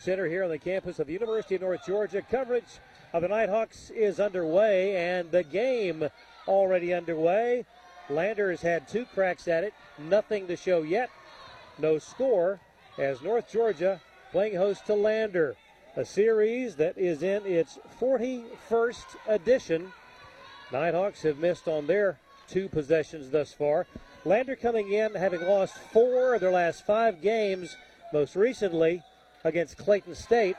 Center here on the campus of the University of North Georgia. Coverage of the Nighthawks is underway, and the game already underway. Lander has had two cracks at it, nothing to show yet. No score as North Georgia playing host to Lander, a series that is in its 41st edition. Nighthawks have missed on their two possessions thus far. Lander coming in having lost four of their last five games, most recently against Clayton State.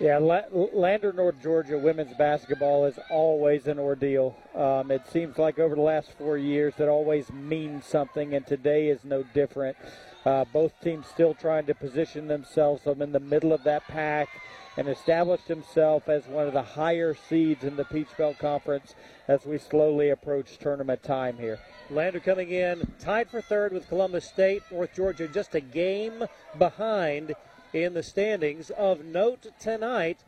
Yeah, Lander, North Georgia women's basketball is always an ordeal. Um, it seems like over the last four years it always means something, and today is no different. Uh, both teams still trying to position themselves I'm in the middle of that pack and established himself as one of the higher seeds in the Peach Belt Conference as we slowly approach tournament time here. Lander coming in tied for third with Columbus State. North Georgia just a game behind in the standings. Of note tonight,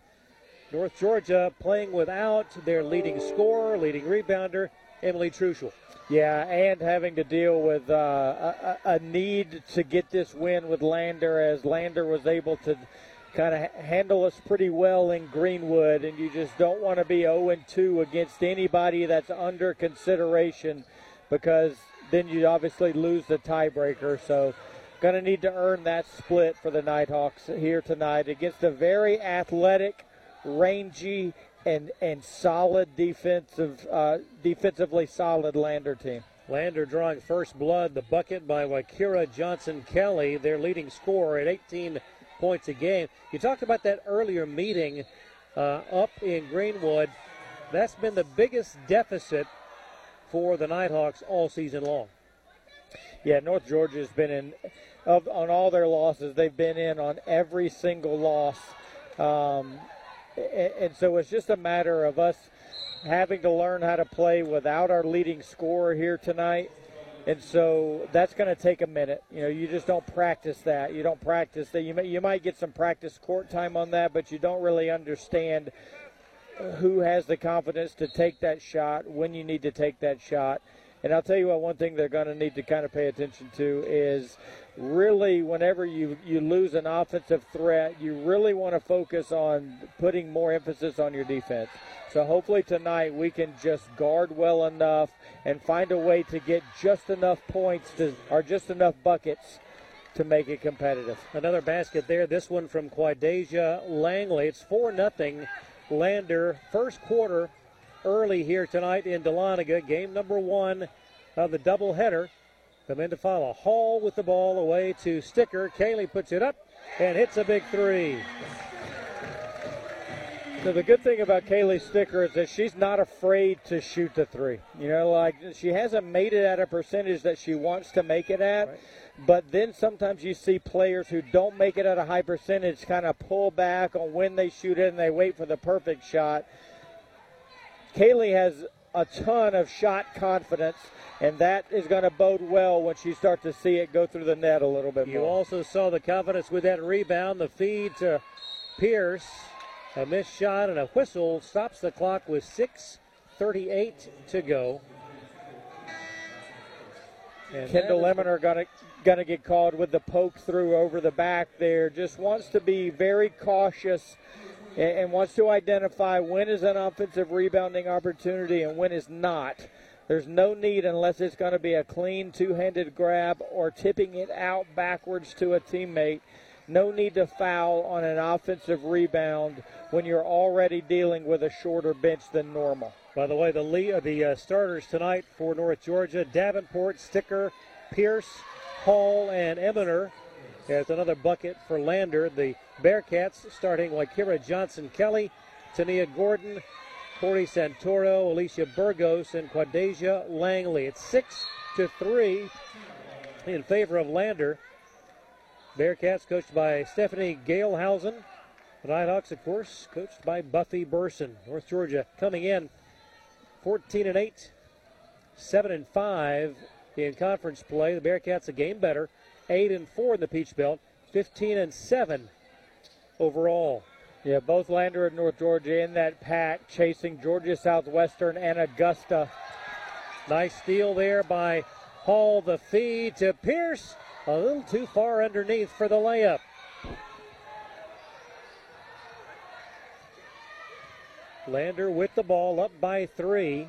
North Georgia playing without their leading scorer, leading rebounder, Emily Truschel. Yeah, and having to deal with uh, a, a, need to get this win with Lander as Lander was able to kind of handle us pretty well in Greenwood, and you just don't want to be 0 2 against anybody that's under consideration because then you obviously lose the tiebreaker. So, going to need to earn that split for the Nighthawks here tonight against a very athletic, rangy, and and solid defensive, uh, defensively solid Lander team. Lander drawing first blood, the bucket by Wakira Johnson Kelly, their leading scorer at 18 points a game. You talked about that earlier meeting uh, up in Greenwood. That's been the biggest deficit for the Nighthawks all season long. Yeah, North Georgia has been in of, on all their losses. They've been in on every single loss, um, and, and so it's just a matter of us having to learn how to play without our leading scorer here tonight. And so that's going to take a minute. You know, you just don't practice that. You don't practice that. You may, you might get some practice court time on that, but you don't really understand who has the confidence to take that shot, when you need to take that shot. And I'll tell you what, one thing they're going to need to kind of pay attention to is really whenever you, you lose an offensive threat, you really want to focus on putting more emphasis on your defense. So hopefully tonight we can just guard well enough and find a way to get just enough points to, or just enough buckets to make it competitive. Another basket there. This one from Quadasia Langley. It's 4 nothing Lander. First quarter early here tonight in Dahlonega. Game number one of the doubleheader. Come in to follow. Hall with the ball away to Sticker. Kaylee puts it up and hits a big three. So the good thing about Kaylee Sticker is that she's not afraid to shoot the three. You know, like she hasn't made it at a percentage that she wants to make it at. Right. But then sometimes you see players who don't make it at a high percentage kind of pull back on when they shoot it and they wait for the perfect shot. Kaylee has a ton of shot confidence, and that is going to bode well when she starts to see it go through the net a little bit you more. You also saw the confidence with that rebound, the feed to Pierce. A missed shot and a whistle stops the clock with 6.38 to go. And Kendall Lemon going to get called with the poke through over the back there. Just wants to be very cautious and, wants to identify when is an offensive rebounding opportunity and when is not. There's no need unless it's going to be a clean two handed grab or tipping it out backwards to a teammate. No need to foul on an offensive rebound when you're already dealing with a shorter bench than normal. By the way, the lead, the uh, starters tonight for North Georgia: Davenport, Sticker, Pierce, Hall and Eminer. There's another bucket for Lander. The Bearcats starting Kira Johnson Kelly, Tania Gordon, Corey Santoro, Alicia Burgos, and Quadasia Langley. It's six to three in favor of Lander. Bearcats coached by Stephanie Galehausen. The Nighthawks, of course, coached by Buffy Burson. North Georgia coming in 14 and 8, 7 and 5 in conference play. The Bearcats a game better, eight and four in the Peach Belt, 15 and seven overall. Yeah, both Lander and North Georgia in that pack, chasing Georgia Southwestern and Augusta. Nice steal there by Hall. The feed to Pierce, a little too far underneath for the layup. Lander with the ball up by three.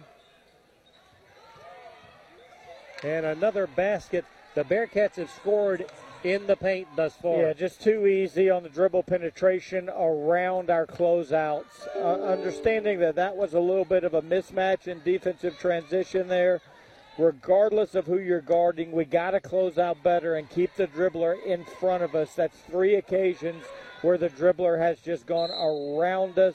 And another basket. The Bearcats have scored in the paint thus far. Yeah, just too easy on the dribble penetration around our closeouts. Uh, understanding that that was a little bit of a mismatch in defensive transition there. Regardless of who you're guarding, we got to close out better and keep the dribbler in front of us. That's three occasions where the dribbler has just gone around us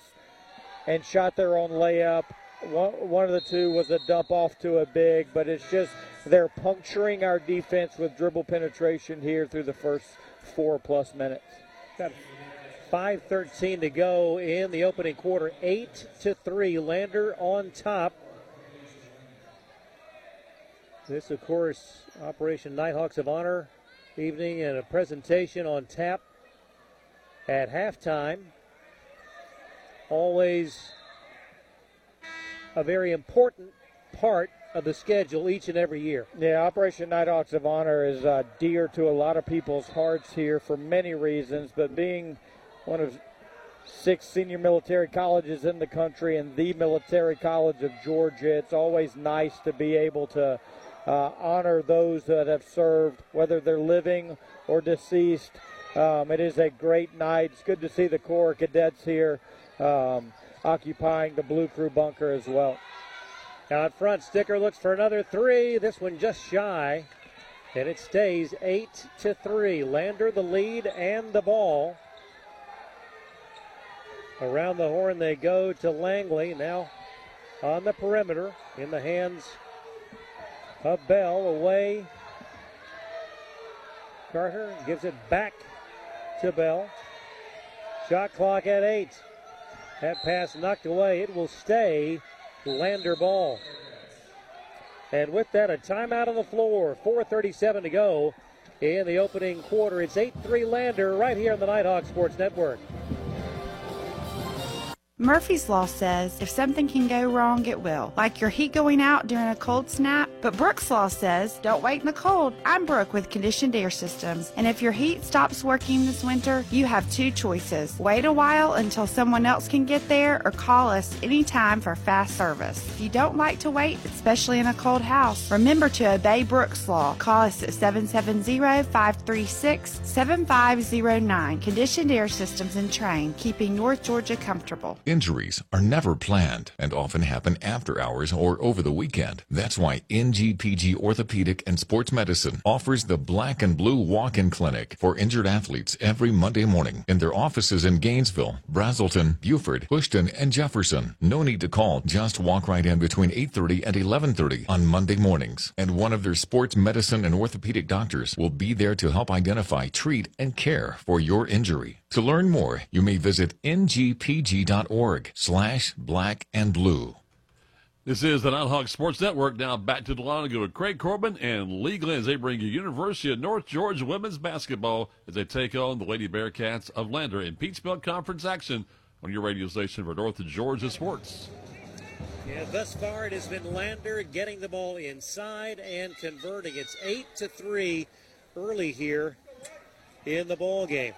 and shot their own layup. One, of the two was a dump off to a big, but it's just they're puncturing our defense with dribble penetration here through the first four plus minutes. Got 5:13 to go in the opening quarter. Eight to three. Lander on top. This, of course, Operation Nighthawks of Honor evening and a presentation on tap at halftime. Always a very important part of the schedule each and every year. Yeah, Operation Nighthawks of Honor is uh, dear to a lot of people's hearts here for many reasons, but being one of six senior military colleges in the country and the military college of Georgia, it's always nice to be able to uh, honor those that have served, whether they're living or deceased. Um, it is a great night. It's good to see the Corps cadets here um, occupying the Blue Crew bunker as well. Out front, Sticker looks for another three. This one just shy. And it stays 8 to 3. Lander the lead and the ball. Around the horn they go to Langley. Now on the perimeter in the hands of Bell. Away. Carter gives it back to Bell. Shot clock at 8. That pass knocked away. It will stay Lander ball. And with that, a timeout on the floor. 4.37 to go in the opening quarter. It's 8 3 Lander right here on the Nighthawk Sports Network. Murphy's Law says if something can go wrong, it will, like your heat going out during a cold snap. But Brooks Law says don't wait in the cold. I'm Brooke with Conditioned Air Systems, and if your heat stops working this winter, you have two choices. Wait a while until someone else can get there, or call us anytime for fast service. If you don't like to wait, especially in a cold house, remember to obey Brooks Law. Call us at 770 536 7509. Conditioned Air Systems and Trane, keeping North Georgia comfortable. Injuries are never planned and often happen after hours or over the weekend. That's why NGPG Orthopedic and Sports Medicine offers the Black and Blue Walk-in Clinic for injured athletes every Monday morning in their offices in Gainesville, Braselton, Buford, Bushton, and Jefferson. No need to call. Just walk right in between 8:30 and 11:30 on Monday mornings, and one of their sports medicine and orthopedic doctors will be there to help identify, treat, and care for your injury. To learn more, you may visit ngpg.org slash black and blue. This is the Nighthawk Sports Network. Now back to Dahlonega with Craig Corbin and Lee Glenn as they bring you University of North Georgia women's basketball as they take on the Lady Bearcats of Lander in Peach Belt Conference action on your radio station for North Georgia Sports. Yeah, thus far it has been Lander getting the ball inside and converting. It's eight to three early here in the ball game.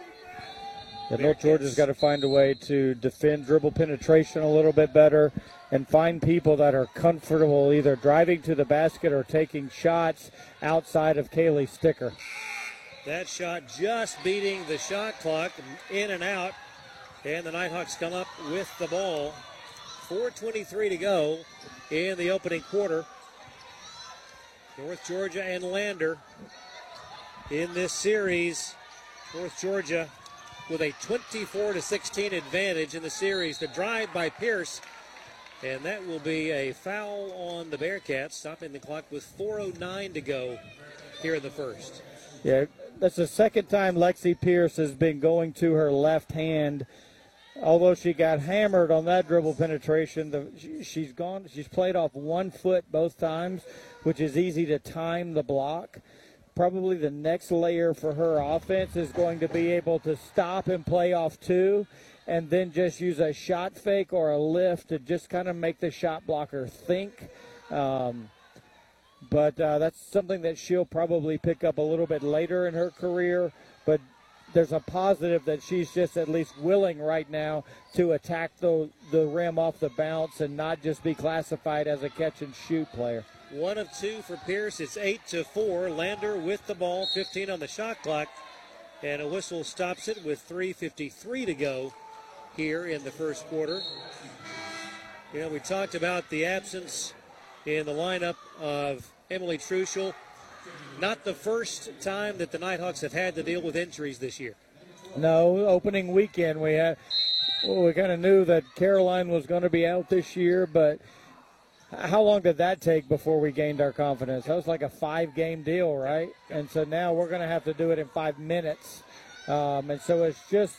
Yeah, North Georgia's got to find a way to defend dribble penetration a little bit better and find people that are comfortable either driving to the basket or taking shots outside of Kaylee Sticker. That shot just beating the shot clock, in and out. And the Nighthawks come up with the ball. 4.23 to go in the opening quarter. North Georgia and Lander in this series. North Georgia with a 24 to 16 advantage in the series. The drive by Pierce, and that will be a foul on the Bearcats, stopping the clock with 4:09 to go here in the first. Yeah, that's the second time Lexi Pierce has been going to her left hand. Although she got hammered on that dribble penetration, the, she, she's gone. She's played off one foot both times, which is easy to time the block probably the next layer for her offense is going to be able to stop and play off two and then just use a shot fake or a lift to just kind of make the shot blocker think. Um, but uh, that's something that she'll probably pick up a little bit later in her career. But there's a positive that she's just at least willing right now to attack the the rim off the bounce and not just be classified as a catch and shoot player. One of two for Pierce. It's eight to four. Lander with the ball, 15 on the shot clock, and a whistle stops it with 3:53 to go here in the first quarter. You know, we talked about the absence in the lineup of Emily Truschel. Not the first time that the Nighthawks have had to deal with injuries this year. No, opening weekend we had. Well, we kind of knew that Caroline was going to be out this year, but how long did that take before we gained our confidence? That was like a five-game deal, right? And so now we're going to have to do it in five minutes. Um, and so it's just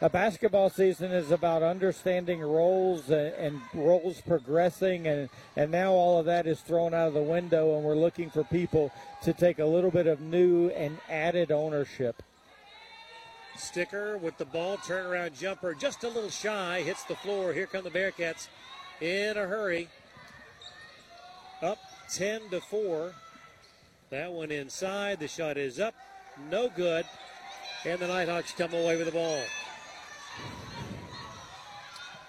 a basketball season is about understanding roles and, and, roles progressing, and, and now all of that is thrown out of the window, and we're looking for people to take a little bit of new and added ownership. Sticker with the ball, turnaround jumper, just a little shy, hits the floor. Here come the Bearcats in a hurry. Up 10 to 4. That one inside. The shot is up. No good. And the Nighthawks come away with the ball.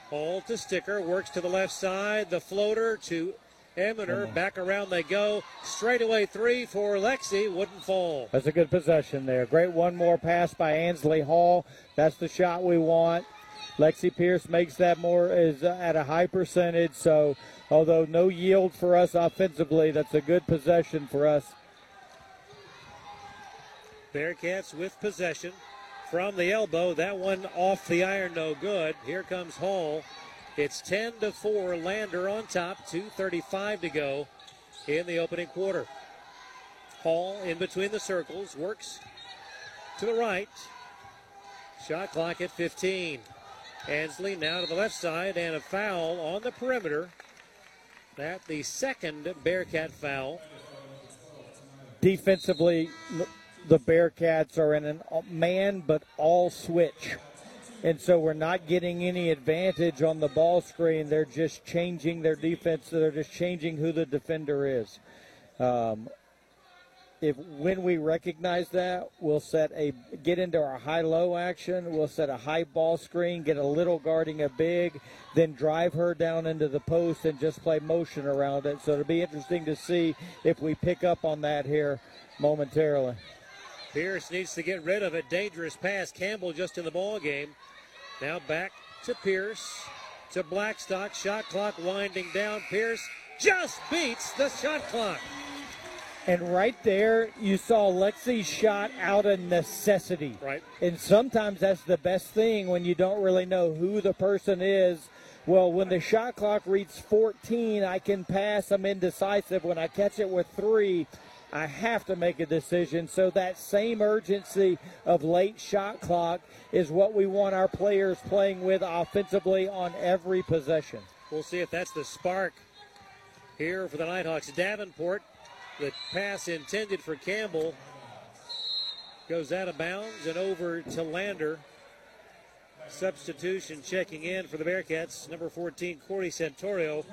Hall to Sticker, works to the left side. The floater to Eminer. Back around they go. Straightaway three for Lexi. Wouldn't fall. That's a good possession there. Great one more pass by Ansley Hall. That's the shot we want. Lexi Pierce makes that more is uh, at a high percentage. So although no yield for us offensively, that's a good possession for us. Bearcats with possession from the elbow. That one off the iron, no good. Here comes Hall. It's 10 to 4. Lander on top. 2.35 to go in the opening quarter. Hall in between the circles works to the right. Shot clock at 15. Ansley now to the left side and a foul on the perimeter. That the second Bearcat foul. Defensively, the Bearcats are in a man but all switch. And so we're not getting any advantage on the ball screen. They're just changing their defense. They're just changing who the defender is. Um, if when we recognize that, we'll set a get into our high-low action. We'll set a high ball screen, get a little guarding a big, then drive her down into the post and just play motion around it. So it'll be interesting to see if we pick up on that here momentarily. Pierce needs to get rid of a dangerous pass. Campbell just in the ball game. Now back to Pierce to Blackstock. Shot clock winding down. Pierce just beats the shot clock. And right there, you saw Lexi shot out of necessity. Right. And sometimes that's the best thing when you don't really know who the person is. Well, when the shot clock reads 14, I can pass. I'm indecisive. When I catch it with three, I have to make a decision. So that same urgency of late shot clock is what we want our players playing with offensively on every possession. We'll see if that's the spark here for the Nighthawks. Davenport, the pass intended for Campbell, goes out of bounds and over to Lander. Substitution checking in for the Bearcats, number 14, Corey Santorio,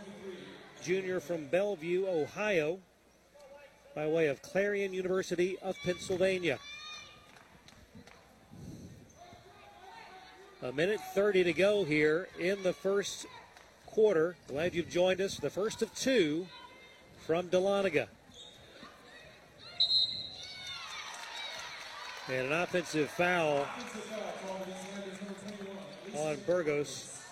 junior from Bellevue, Ohio by way of Clarion University of Pennsylvania. A minute 30 to go here in the first quarter. Glad you've joined us. The first of two from Dahlonega. And an offensive foul on Burgos.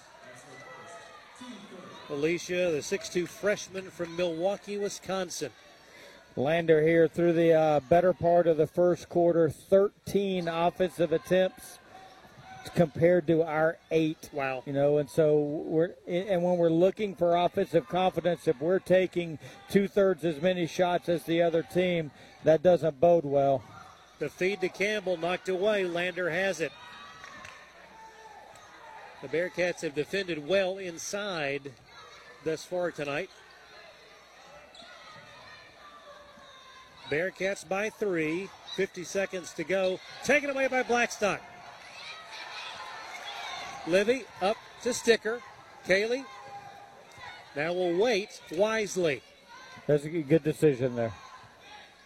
Alicia, the 6'2 freshman from Milwaukee, Wisconsin. Lander here through the uh, better part of the first quarter, 13 offensive attempts compared to our eight. Wow. You know, and so we're and when we're looking for offensive confidence, if we're taking two thirds as many shots as the other team, that doesn't bode well. The feed to Campbell knocked away. Lander has it. The Bearcats have defended well inside thus far tonight. Bearcats by three. 50 seconds to go. Taken away by Blackstock. Livy up to Sticker. Kaylee. Now we'll wait wisely. That's a good decision there.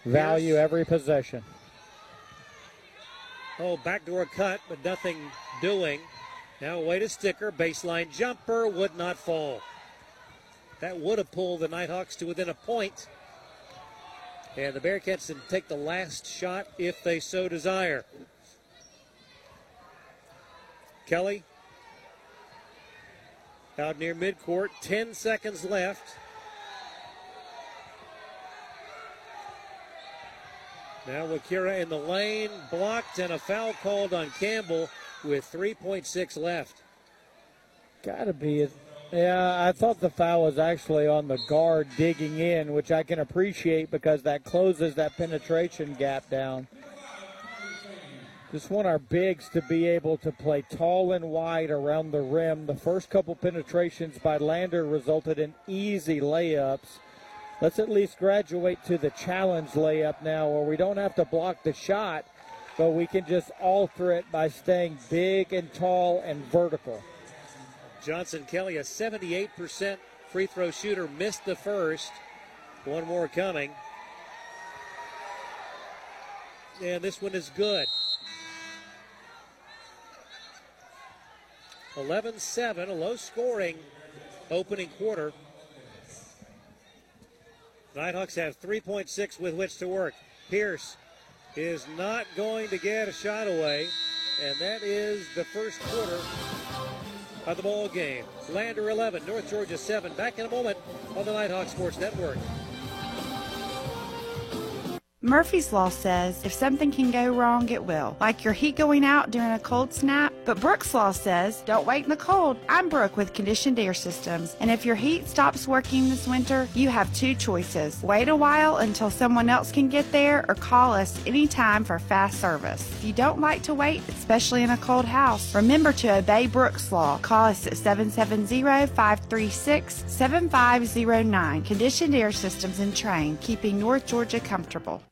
Value Yes. every possession. Oh, backdoor cut, but nothing doing. Now wait to Sticker. Baseline jumper would not fall. That would have pulled the Nighthawks to within a point. And the Bearcats can take the last shot if they so desire. Kelly out near midcourt. 10 seconds left. Now Wakira in the lane, blocked, and a foul called on Campbell with 3.6 left. Gotta be it. Yeah, I thought the foul was actually on the guard digging in, which I can appreciate because that closes that penetration gap down. Just want our bigs to be able to play tall and wide around the rim. The first couple penetrations by Lander resulted in easy layups. Let's at least graduate to the challenge layup now where we don't have to block the shot, but we can just alter it by staying big and tall and vertical. Johnson Kelly, a 78% free throw shooter, missed the first. One more coming. And this one is good. 11 7, a low scoring opening quarter. Nighthawks have 3.6 with which to work. Pierce is not going to get a shot away, and that is the first quarter of the ball game. Lander 11, North Georgia 7. Back in a moment on the Nighthawk Sports Network. Murphy's Law says if something can go wrong, it will. Like your heat going out during a cold snap. But Brooks Law says don't wait in the cold. I'm Brooke with Conditioned Air Systems. And if your heat stops working this winter, you have two choices. Wait a while until someone else can get there or call us anytime for fast service. If you don't like to wait, especially in a cold house, remember to obey Brooks Law. Call us at 770-536-7509. Conditioned Air Systems and Trane, keeping North Georgia comfortable.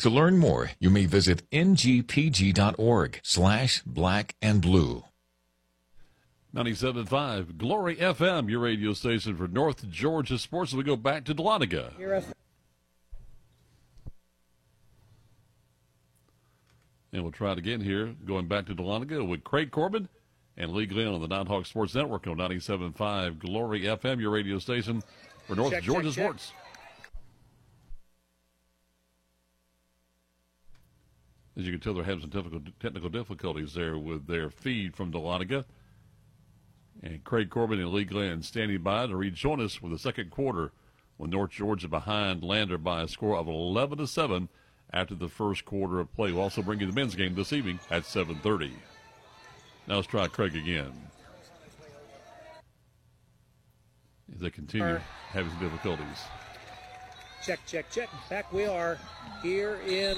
To learn more, you may visit ngpg.org slash black and blue. 97.5 Glory FM, your radio station for North Georgia sports. We go back to Dahlonega. And we'll try it again here, going back to Dahlonega with Craig Corbin and Lee Glenn on the Nighthawk Sports Network on 97.5 Glory FM, your radio station for North Check, Georgia check, check. As you can tell, they're having some technical, technical difficulties there with their feed from Dahlonega. And Craig Corbin and Lee Glenn standing by to rejoin us with the second quarter when North Georgia behind Lander by a score of 11 to 7 after the first quarter of play. We'll also bring you the men's game this evening at 7:30. Now let's try Craig again. As they continue having some difficulties. Check, check, check. Back we are here in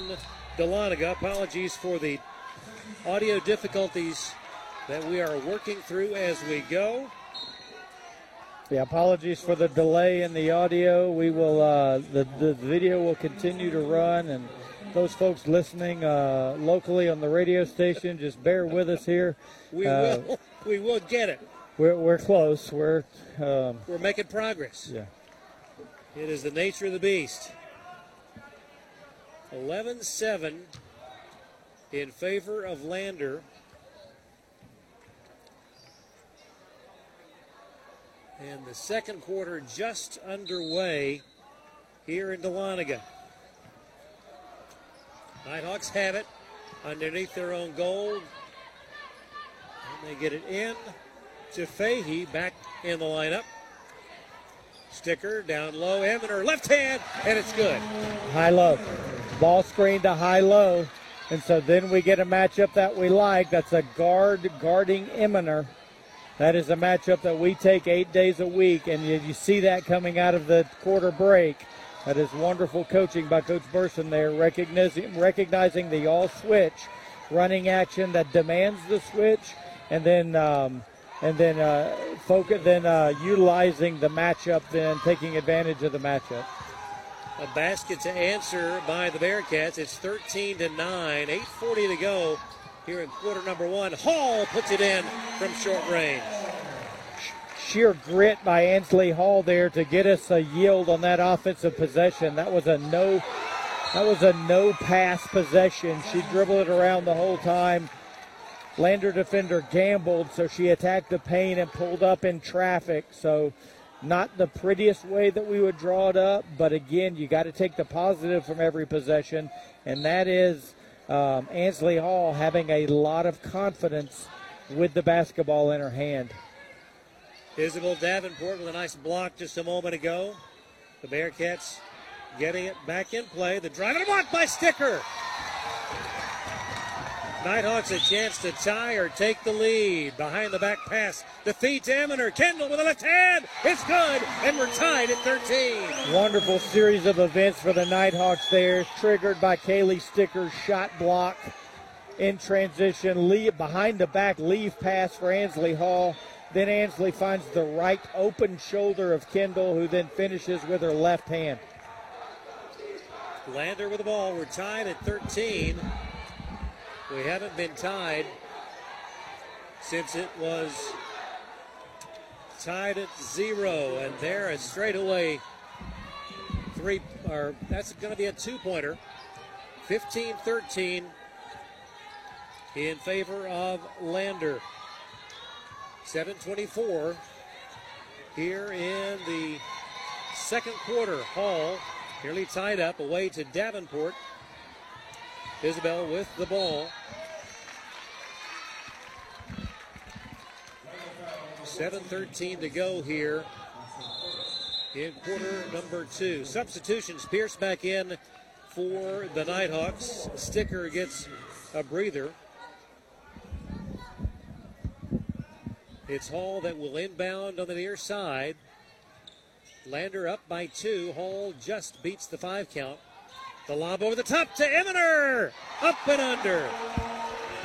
Dahlonega. Apologies for the audio difficulties that we are working through as we go. Yeah, apologies for the delay in the audio. We will uh, the the video will continue to run, and those folks listening uh, locally on the radio station, just bear with us here. We Uh, will we will get it. We're we're close. We're um, We're making progress. yeah. It is the nature of the beast. 11 7 in favor of Lander. And the second quarter just underway here in Dahlonega. Nighthawks have it underneath their own goal. And they get it in to Fahey back in the lineup. Sticker down low, Eminer left hand, and it's good. high low. Ball screen to high low. And so then we get a matchup that we like. That's a guard guarding Eminer. That is a matchup that we take eight days a week, and you, you see that coming out of the quarter break. That is wonderful coaching by Coach Burson there, recognizing, recognizing the all switch running action that demands the switch, and then um, and then uh, focus, then uh, utilizing the matchup, then taking advantage of the matchup. A basket to answer by the Bearcats. It's 13 to 9, 8:40 to go here in quarter number one. Hall puts it in from short range. Sheer grit by Ansley Hall there to get us a yield on that offensive possession. That was a no that was a no pass possession. She dribbled it around the whole time. Lander defender gambled, so she attacked the paint and pulled up in traffic. So, not the prettiest way that we would draw it up, but again, you got to take the positive from every possession, and that is um, Ansley Hall having a lot of confidence with the basketball in her hand. Isabel Davenport with a nice block just a moment ago. The Bearcats getting it back in play. The drive and a block by Sticker. Nighthawks a chance to tie or take the lead. Behind the back pass. The feet to Eminer. Kendall with a left hand. It's good. And we're tied at 13. Wonderful series of events for the Nighthawks there. Triggered by Kaylee Sticker's shot block in transition. Leave, behind the back leave pass for Ansley Hall. Then Ansley finds the right open shoulder of Kendall, who then finishes with her left hand. Lander with the ball. We're tied at 13. We haven't been tied since it was tied at zero. And there a straightaway three, or that's going to be a two pointer. 15 13 in favor of Lander. 724 here in the second quarter. Hall nearly tied up away to Davenport. Isabel with the ball. 7.13 to go here in quarter number two. Substitutions, Pierce back in for the Nighthawks. Sticker gets a breather. It's Hall that will inbound on the near side. Lander up by two. Hall just beats the five count. The lob over the top to Eminer. Up and under.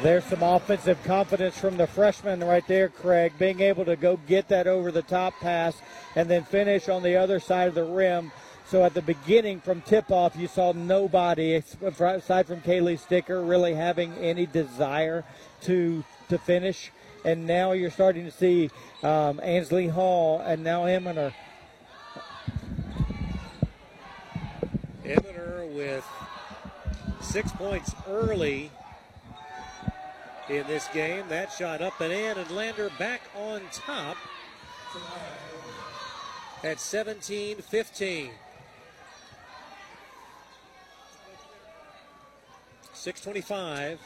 There's some offensive confidence from the freshman right there, Craig, being able to go get that over the top pass and then finish on the other side of the rim. So at the beginning, from tip off, you saw nobody aside from Kaylee Sticker really having any desire to to finish. And now you're starting to see um, Ansley Hall and now Eminer. Eminer with six points early in this game. That shot up and in, and Lander back on top at 17 15. 625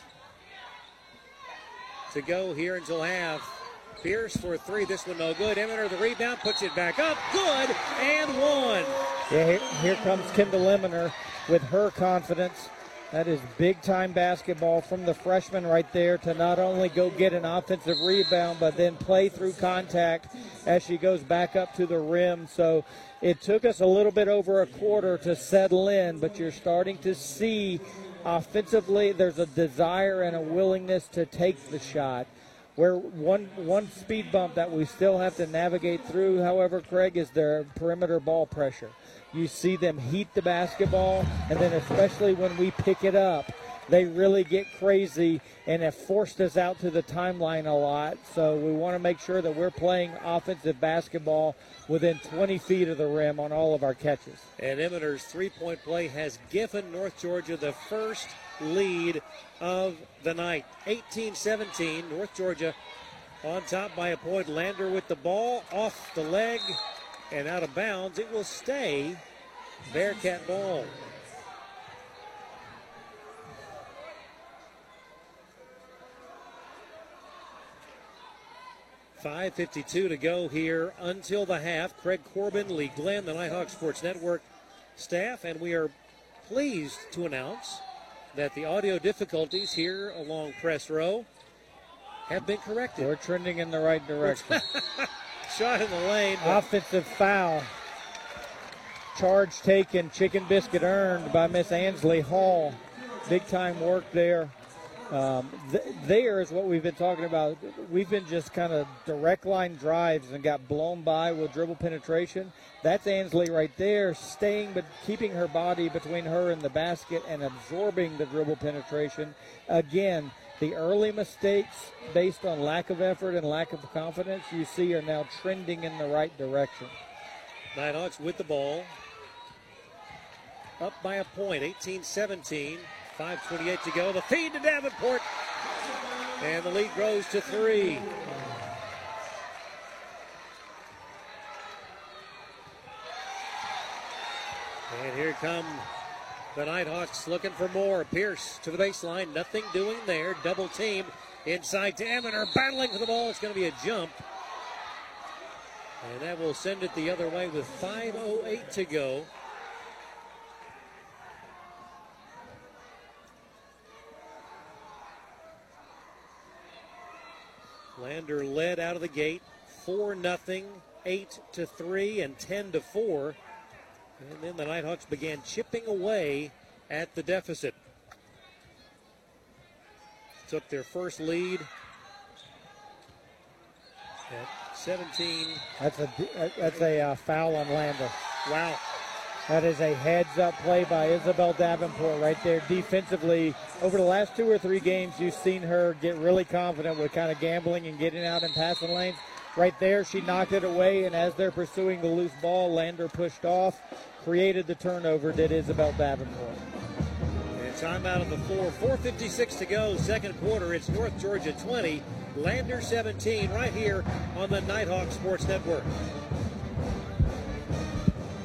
to go here until half. Pierce for three. This one no good. Eminer the rebound, puts it back up. Good and one. Yeah, here, comes Kendall Eminer with her confidence. That is big time basketball from the freshman right there to not only go get an offensive rebound, but then play through contact as she goes back up to the rim. So it took us a little bit over a quarter to settle in, but you're starting to see offensively there's a desire and a willingness to take the shot. Where one one speed bump that we still have to navigate through, however, Craig, is their perimeter ball pressure. You see them heat the basketball, and then especially when we pick it up, they really get crazy and have forced us out to the timeline a lot. So we want to make sure that we're playing offensive basketball within 20 feet of the rim on all of our catches. And Eminer's three point play has given North Georgia the first lead of the night. 18 17, North Georgia on top by a point. Lander with the ball off the leg and out of bounds. It will stay Bearcat ball. Five fifty-two to go here until the half. Craig Corbin, Lee Glenn, the Nighthawk Sports Network staff, and we are pleased to announce that the audio difficulties here along Press Row have been corrected. We're trending in the right direction. Shot in the lane. Offensive foul. charge taken, chicken biscuit earned by Miss Ansley Hall. Big time work there. Um, th- there is what we've been talking about. We've been just kind of direct line drives and got blown by with dribble penetration. That's Ansley right there, staying but keeping her body between her and the basket and absorbing the dribble penetration. Again, the early mistakes based on lack of effort and lack of confidence you see are now trending in the right direction. Nighthawks with the ball. Up by a point, 18 17. 5.28 to go. The feed to Davenport. And the lead grows to three. And here come the Nighthawks looking for more. Pierce to the baseline. Nothing doing there. Double team inside to Eminer. Battling for the ball. It's going to be a jump. And that will send it the other way with 5.08 to go. Lander led out of the gate 4 nothing, 8 to 3 and 10 to 4. And then the Nighthawks began chipping away at the deficit. Took their first lead at 17. That's a that's a uh, foul on Lander. Wow. That is a heads up play by Isabel Davenport right there defensively. Over the last two or three games, you've seen her get really confident with kind of gambling and getting out in passing lanes. Right there, she knocked it away, and as they're pursuing the loose ball, Lander pushed off, created the turnover, did Isabel Davenport. And timeout on the floor. 4.56 to go, second quarter. It's North Georgia 20, Lander 17, right here on the Nighthawk Sports Network.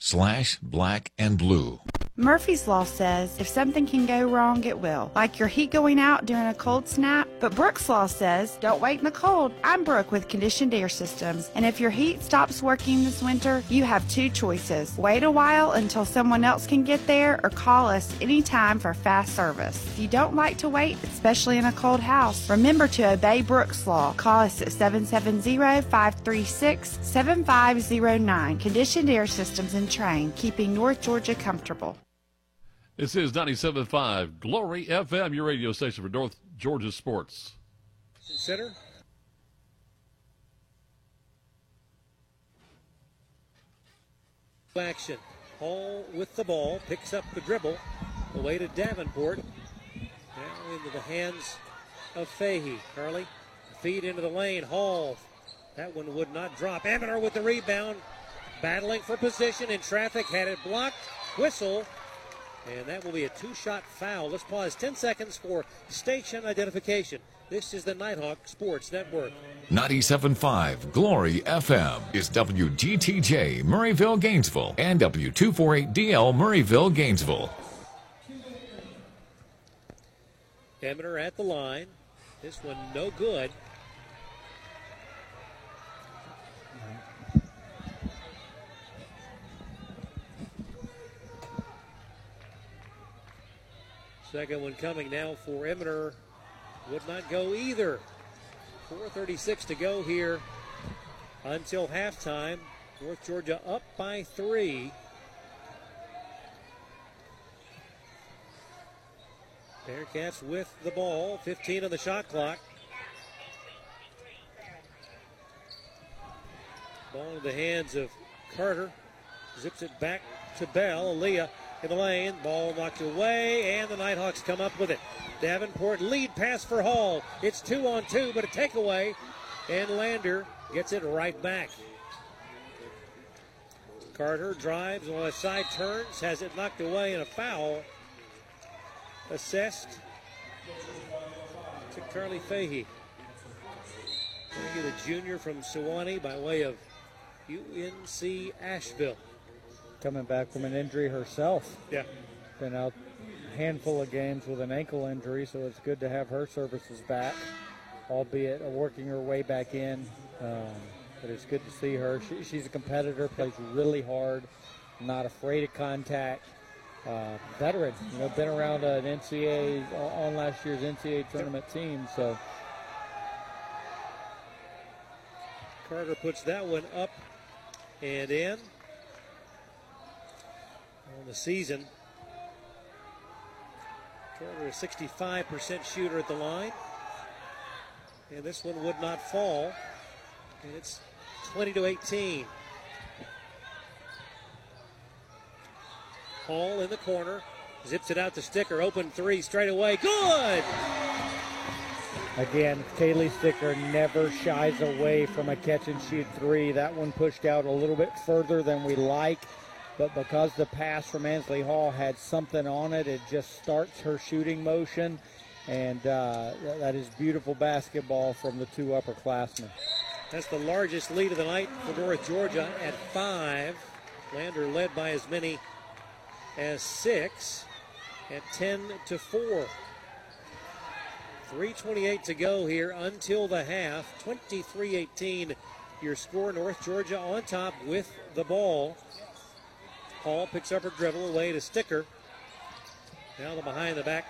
slash black and blue. Murphy's Law says if something can go wrong, it will. Like your heat going out during a cold snap. But Brooks Law says don't wait in the cold. I'm Brooke with Conditioned Air Systems. And if your heat stops working this winter, you have two choices. Wait a while until someone else can get there or call us anytime for fast service. If you don't like to wait, especially in a cold house, remember to obey Brooks Law. Call us at 770 536 7509. Conditioned Air Systems and Trane, keeping North Georgia comfortable. This is 97.5 Glory FM, your radio station for North Georgia sports. Center. Action. Hall with the ball, picks up the dribble, away to Davenport. Now into the hands of Fahey. Carly, feed into the lane. Hall. That one would not drop. Eminer with the rebound, battling for position in traffic, had it blocked. Whistle and that will be a two shot foul. Let's pause 10 seconds for station identification. This is the Nighthawk Sports Network. 97.5 Glory FM is WGTJ Murrayville, Gainesville, and W248DL Murrayville, Gainesville. Eminer at the line. This one no good. Second one coming now for Eminer. Would not go either. 4.36 to go here until halftime. North Georgia up by three. Bearcats with the ball. 15 on the shot clock. Ball in the hands of Carter. Zips it back to Bell. Aaliyah in the lane. Ball knocked away, and the Nighthawks come up with it. Davenport lead pass for Hall. It's two on two, but a takeaway, and Lander gets it right back. Carter drives on a side turns, has it knocked away, and a foul assessed to Carly Fahey. The junior from Suwanee by way of UNC Asheville. Coming back from an injury herself. Yeah. Been out a handful of games with an ankle injury, so it's good to have her services back, albeit working her way back in. Um, but it's good to see her. She, she's a competitor, plays really hard, not afraid of contact. Uh, veteran, you know, been around an NCAA on last year's NCAA tournament team, so. Carter puts that one up and in on the season. Carter a 65% shooter at the line. And this one would not fall. And it's 20 to 18. Hall in the corner. Zips it out to Sticker. Open three straight away. Good! Again, Kaylee Sticker never shies away from a catch and shoot three. That one pushed out a little bit further than we like, but because the pass from Ansley Hall had something on it, it just starts her shooting motion, and uh, that is beautiful basketball from the two upperclassmen. That's the largest lead of the night for North Georgia at five. Lander led by as many as six at 10 to 4. 3.28 to go here until the half. 23 18 your score. North Georgia on top with the ball. Hall picks up her dribble away to Sticker. Now the behind the back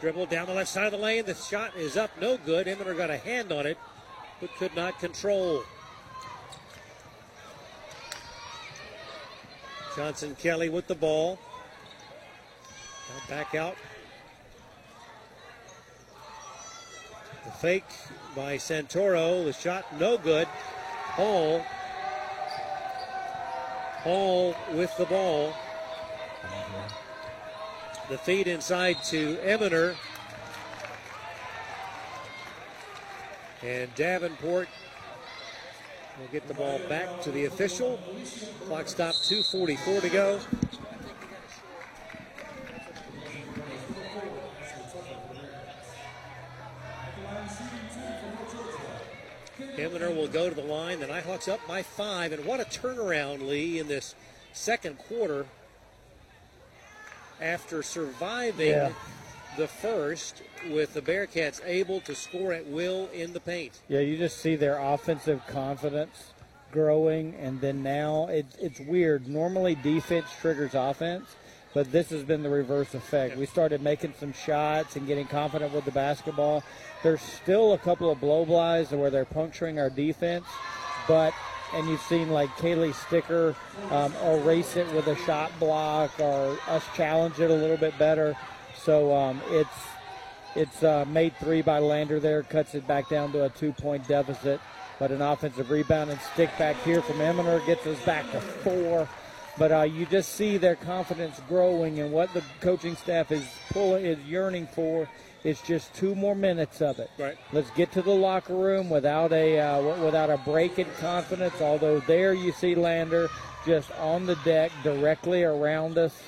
dribble down the left side of the lane. The shot is up, no good. Eminer got a hand on it, but could not control. Johnson Kelly with the ball. Now back out The fake by Santoro. The shot no good. Hall. Hall with the ball. The feed inside to Eminer. And Davenport will get the ball back to the official. Clock stop 2.44 to go. Eminer will go to the line. The Nighthawks up by five. And what a turnaround, Lee, in this second quarter after surviving Yeah. the first with the Bearcats able to score at will in the paint. Yeah, you just see their offensive confidence growing, and then now it, it's weird. Normally, defense triggers offense, but this has been the reverse effect. We started making some shots and getting confident with the basketball. There's still a couple of blow-bys where they're puncturing our defense, but and you've seen like Kaylee Sticker um, erase it with a shot block or us challenge it a little bit better. So um, it's it's uh, made three by Lander there, cuts it back down to a two-point deficit. But an offensive rebound and stick back here from Eminer gets us back to four. But uh, you just see their confidence growing, and what the coaching staff is pulling is yearning for is just two more minutes of it. Right. Let's get to the locker room without a uh, without a break in confidence. Although there you see Lander just on the deck directly around us.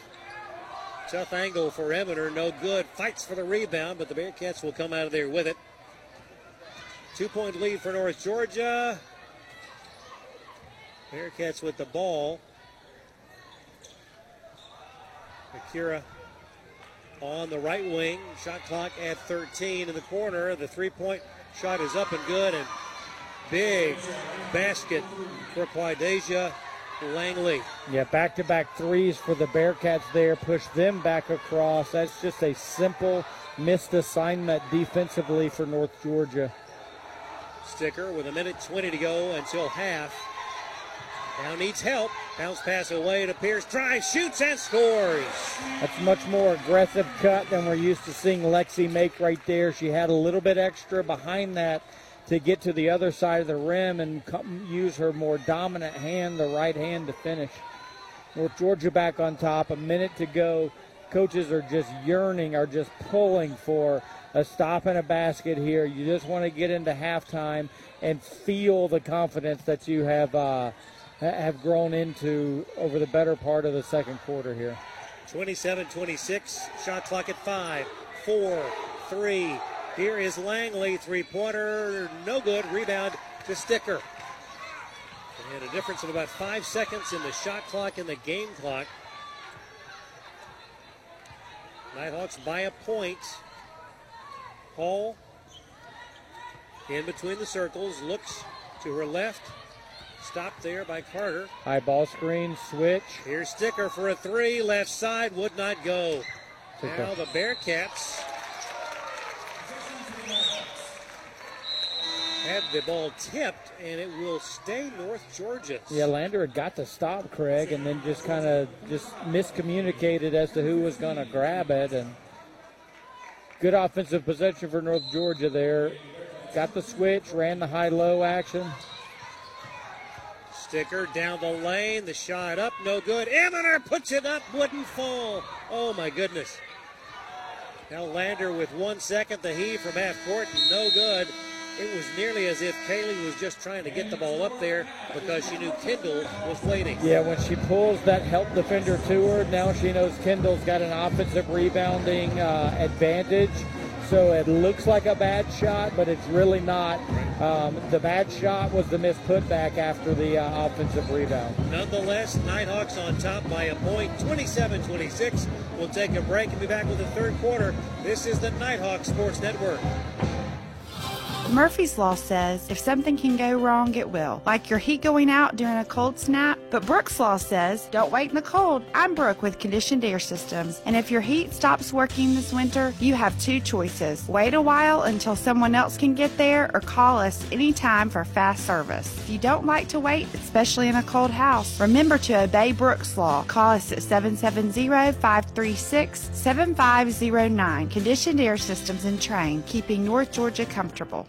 Tough angle for Eminer, no good. Fights for the rebound, but the Bearcats will come out of there with it. Two point lead for North Georgia. Bearcats with the ball. Akira on the right wing. Shot clock at 13 in the corner. The three point shot is up and good, and big basket for Quaideja Langley. Yeah, back to back threes for the Bearcats there. Push them back across. That's just a simple missed assignment defensively for North Georgia. Sticker with a minute 20 to go until half. Now needs help. Bounce pass away to Pierce. Drives, shoots, and scores. That's much more aggressive cut than we're used to seeing Lexi make right there. She had a little bit extra behind that to get to the other side of the rim and come, use her more dominant hand, the right hand, to finish. North Georgia back on top. A minute to go. Coaches are just yearning, are just pulling for a stop and a basket here. You just want to get into halftime and feel the confidence that you have uh, have grown into over the better part of the second quarter here. 27 26. Shot clock at 5, 4, 3. Here is Langley. Three pointer. No good. Rebound to Sticker. And a difference of about five seconds in the shot clock and the game clock. Nighthawks by a point. Hall in between the circles, looks to her left. Stopped there by Carter. High ball screen, switch. Here's Sticker for a three. Left side would not go. Now the Bearcats had the ball tipped, and it will stay North Georgia. Yeah, Lander had got to stop Craig, and then just kind of just miscommunicated as to who was going to grab it, and good offensive possession for North Georgia there. Got the switch, ran the high-low action. Sticker down the lane, the shot up, no good. Eminer puts it up, wouldn't fall. Oh my goodness. Now Lander with one second, the heave from half court, no good. It was nearly as if Kaylee was just trying to get the ball up there because she knew Kendall was waiting. Yeah, when she pulls that help defender to her, now she knows Kendall's got an offensive rebounding uh, advantage. So it looks like a bad shot, but it's really not. Um, the bad shot was the missed putback after the uh, offensive rebound. Nonetheless, Nighthawks on top by a point, 27 26. We'll take a break and be back with the third quarter. This is the Nighthawk Sports Network. Murphy's Law says if something can go wrong, it will. Like your heat going out during a cold snap. But Brooks Law says don't wait in the cold. I'm Brooke with Conditioned Air Systems. And if your heat stops working this winter, you have two choices. Wait a while until someone else can get there or call us anytime for fast service. If you don't like to wait, especially in a cold house, remember to obey Brooks Law. Call us at 770-536-7509. Conditioned Air Systems and Trane, keeping North Georgia comfortable.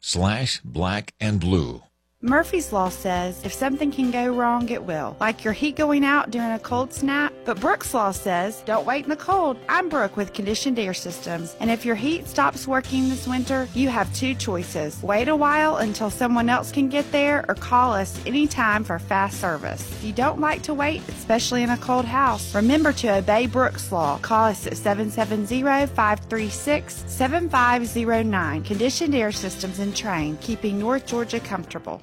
slash black and blue. Murphy's Law says if something can go wrong, it will. Like your heat going out during a cold snap. But Brooks Law says don't wait in the cold. I'm Brooke with Conditioned Air Systems. And if your heat stops working this winter, you have two choices. Wait a while until someone else can get there or call us anytime for fast service. If you don't like to wait, especially in a cold house, remember to obey Brooks Law. Call us at 770-536-7509. Conditioned Air Systems and Trane, keeping North Georgia comfortable.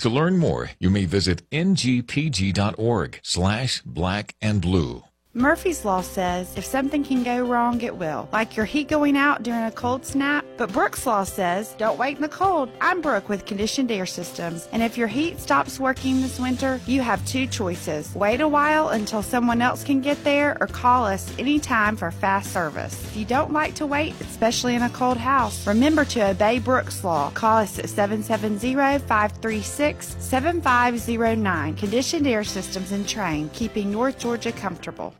To learn more, you may visit ngpg.org slash black and blue. Murphy's Law says if something can go wrong, it will. Like your heat going out during a cold snap. But Brooks Law says don't wait in the cold. I'm Brooke with Conditioned Air Systems. And if your heat stops working this winter, you have two choices. Wait a while until someone else can get there or call us anytime for fast service. If you don't like to wait, especially in a cold house, remember to obey Brooks Law. Call us at 770-536-7509. Conditioned Air Systems and Trane, keeping North Georgia comfortable.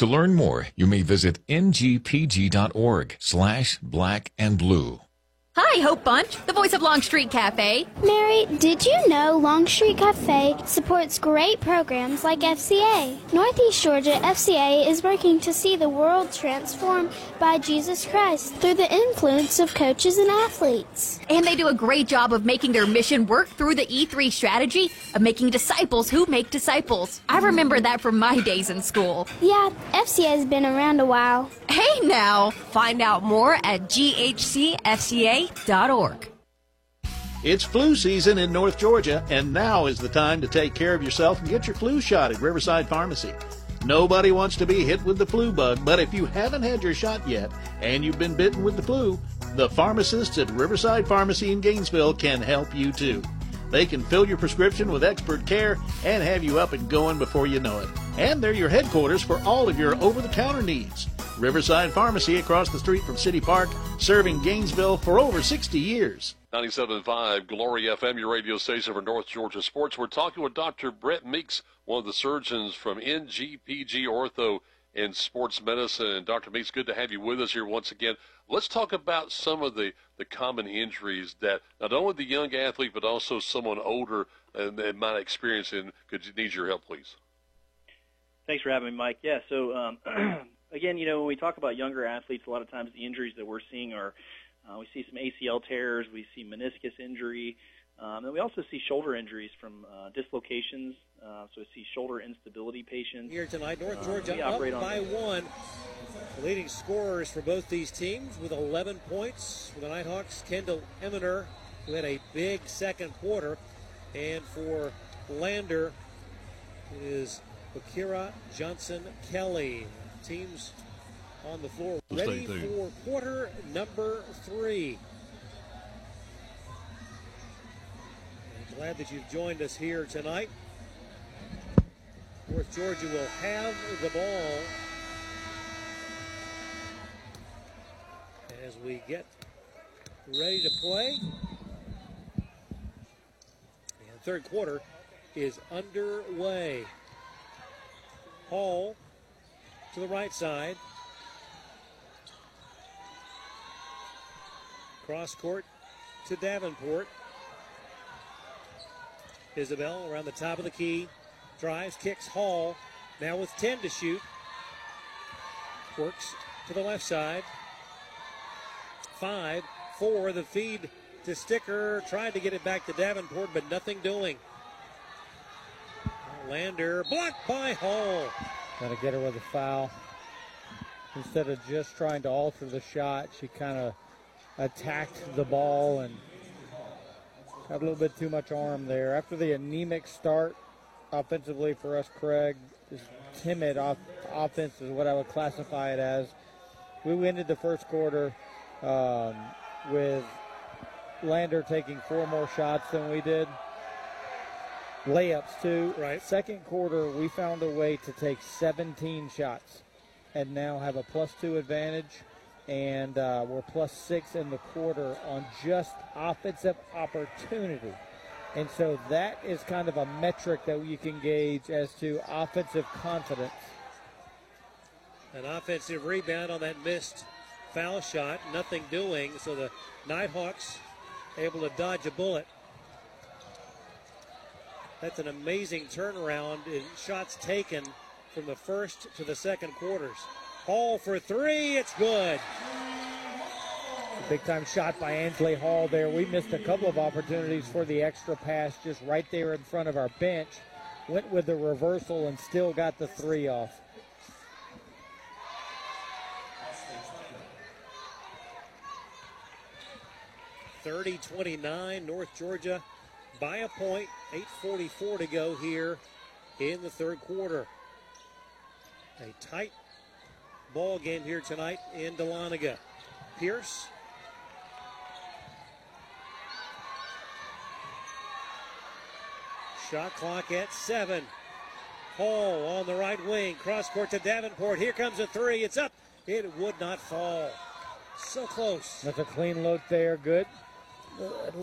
To learn more, you may visit ngpg.org slash black and blue. Hi, Hope Bunch, the voice of Longstreet Cafe. Mary, did you know Longstreet Cafe supports great programs like FCA? Northeast Georgia FCA is working to see the world transformed by Jesus Christ through the influence of coaches and athletes. And they do a great job of making their mission work through the E3 strategy of making disciples who make disciples. I remember that from my days in school. Yeah, FCA has been around a while. Hey now! Find out more at It's flu season in North Georgia, and now is the time to take care of yourself and get your flu shot at Riverside Pharmacy. Nobody wants to be hit with the flu bug, but if you haven't had your shot yet and you've been bitten with the flu, the pharmacists at Riverside Pharmacy in Gainesville can help you too. They can fill your prescription with expert care and have you up and going before you know it. And they're your headquarters for all of your over the counter needs. Riverside Pharmacy across the street from City Park, serving Gainesville for over 60 years. 97.5 Glory FM, your radio station for North Georgia Sports. We're talking with Dr. Brett Meeks, one of the surgeons from NGPG Ortho in Sports Medicine. And Dr. Meeks, good to have you with us here once again. Let's talk about some of the, the common injuries that not only the young athlete, but also someone older and, and might experience and could need your help, please. Thanks for having me, Mike. Yeah, so um, again, you know, when we talk about younger athletes, a lot of times the injuries that we're seeing are uh, we see some ACL tears, we see meniscus injury, um, and we also see shoulder injuries from uh, dislocations. Uh, so we see shoulder instability patients. Here tonight, North Georgia up by one. leading scorers for both these teams with 11 points for the Nighthawks, Kendall Eminer, who had a big second quarter. And for Lander, it is Akira Johnson Kelly. Teams on the floor ready for quarter number three. Glad that you've joined us here tonight. North Georgia will have the ball as we get ready to play. And third quarter is underway. Hall to the right side. Cross court to Davenport. Isabel around the top of the key. Drives, kicks Hall. Now with 10 to shoot. Works to the left side. Five, four, the feed to Sticker. Tried to get it back to Davenport, but nothing doing. Lander blocked by Hall. Got to get her with a foul. Instead of just trying to alter the shot, she kind of attacked the ball and had a little bit too much arm there. After the anemic start offensively for us, Craig, just timid off, offense is what I would classify it as. We ended the first quarter um, with Lander taking four more shots than we did. Layups too. Right. Second quarter, we found a way to take 17 shots and now have a plus two advantage and uh, we're plus six in the quarter on just offensive opportunity. And so that is kind of a metric that you can gauge as to offensive confidence. An offensive rebound on that missed foul shot, nothing doing. So the Nighthawks able to dodge a bullet. That's an amazing turnaround in shots taken from the first to the second quarters. Hall for three. It's good. Big time shot by Ansley Hall there. We missed a couple of opportunities for the extra pass just right there in front of our bench. Went with the reversal and still got the three off. Thirty twenty-nine, North Georgia by a point. 8.44 to go here in the third quarter. A tight ball game here tonight in Dahlonega. Pierce. Shot clock at seven. Hall on the right wing. Cross court to Davenport. Here comes a three. It's up. It would not fall. So close. That's a clean look there. Good.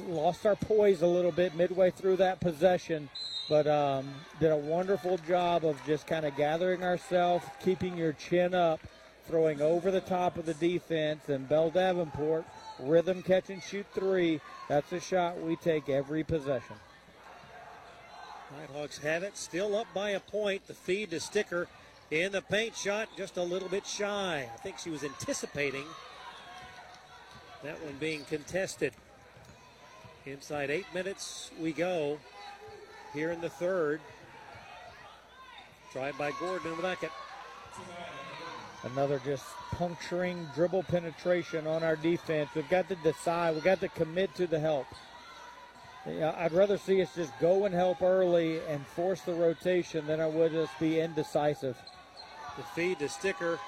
Lost our poise a little bit midway through that possession but um, did a wonderful job of just kind of gathering ourselves, keeping your chin up, throwing over the top of the defense, and Bell Davenport rhythm catch and shoot three. That's a shot we take every possession. Nighthawks have it, still up by a point. The feed to Sticker in the paint shot, just a little bit shy. I think she was anticipating that one being contested. Inside eight minutes we go here in the third. Tried by Gordon in the bucket. Another just puncturing dribble penetration on our defense. We've got to decide. We've got to commit to the help. Yeah, I'd rather see us just go and help early and force the rotation than I would us be indecisive. The feed to Sticker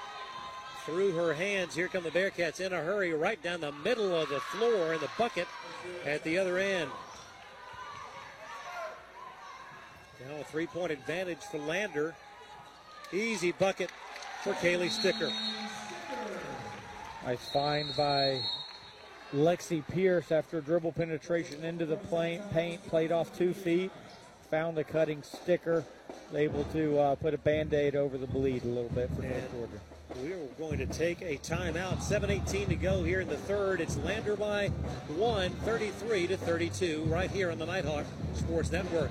through her hands. Here come the Bearcats in a hurry, right down the middle of the floor in the bucket at the other end. Now a three point advantage for Lander. Easy bucket for Kaylee Sticker. Nice find by Lexi Pierce after dribble penetration into the paint, played off two feet, found the cutting sticker, able to uh, put a band aid over the bleed a little bit for North Georgia. We're going to take a timeout. 7:18 to go here in the third. It's Lander by one, 33 to 32, right here on the Nighthawk Sports Network.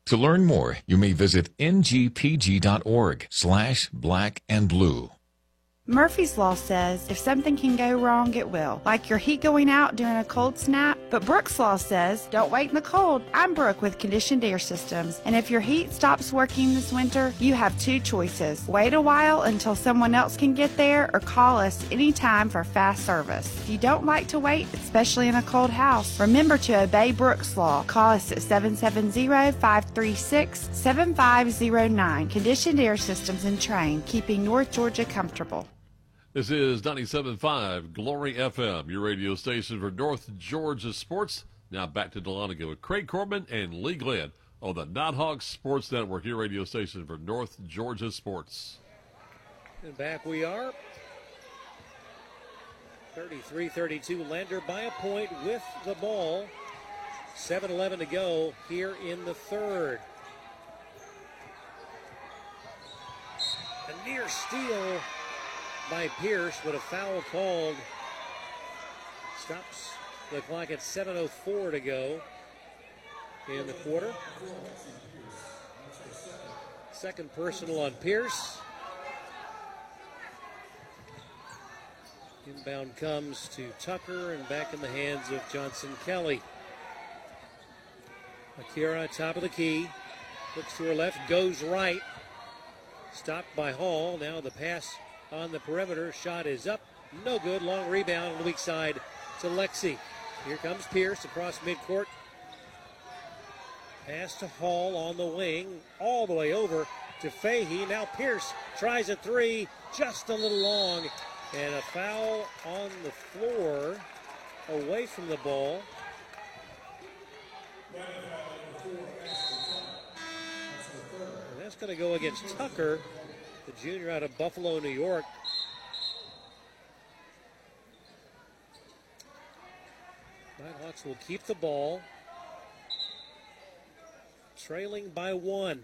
To learn more, you may visit ngpg.org slash black and blue. Murphy's Law says if something can go wrong, it will. Like your heat going out during a cold snap. But Brooks Law says don't wait in the cold. I'm Brooke with Conditioned Air Systems. And if your heat stops working this winter, you have two choices. Wait a while until someone else can get there or call us anytime for fast service. If you don't like to wait, especially in a cold house, remember to obey Brooks Law. Call us at 770-536-7509. Conditioned Air Systems and Trane, keeping North Georgia comfortable. This is 97.5 Glory FM, your radio station for North Georgia sports. Now back to Dahlonega with Craig Corbin and Lee Glenn on the Nighthawks Sports Network, your radio station for North Georgia sports. And back we are. 33-32 Lander by a point with the ball. 7-11 to go here in the third. A near steal by Pierce, but a foul called. Stops the clock at 7.04 to go in the quarter. Second personal on Pierce. Inbound comes to Tucker and back in the hands of Johnson Kelly. Akira, top of the key. Looks to her left, goes right. Stopped by Hall. Now the pass on the perimeter. Shot is up. No good. Long rebound on the weak side to Lexi. Here comes Pierce across midcourt. Pass to Hall on the wing. All the way over to Fahey. Now Pierce tries a three. Just a little long. And a foul on the floor away from the ball. And that's going to go against Tucker the junior out of Buffalo, New York. Nighthawks will keep the ball. Trailing by one.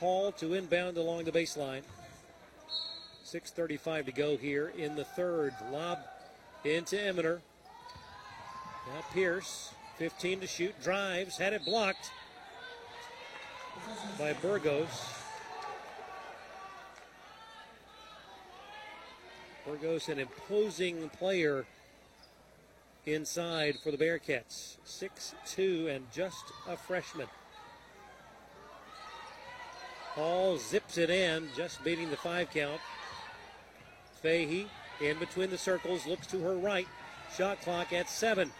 Hall to inbound along the baseline. 6.35 to go here in the third. Lob into Eminer. Now Pierce, 15 to shoot, drives, had it blocked by Burgos. Burgos, an imposing player inside for the Bearcats. 6'2 and just a freshman. Hall zips it in, just beating the five count. Fahey in between the circles, looks to her right. Shot clock at seven.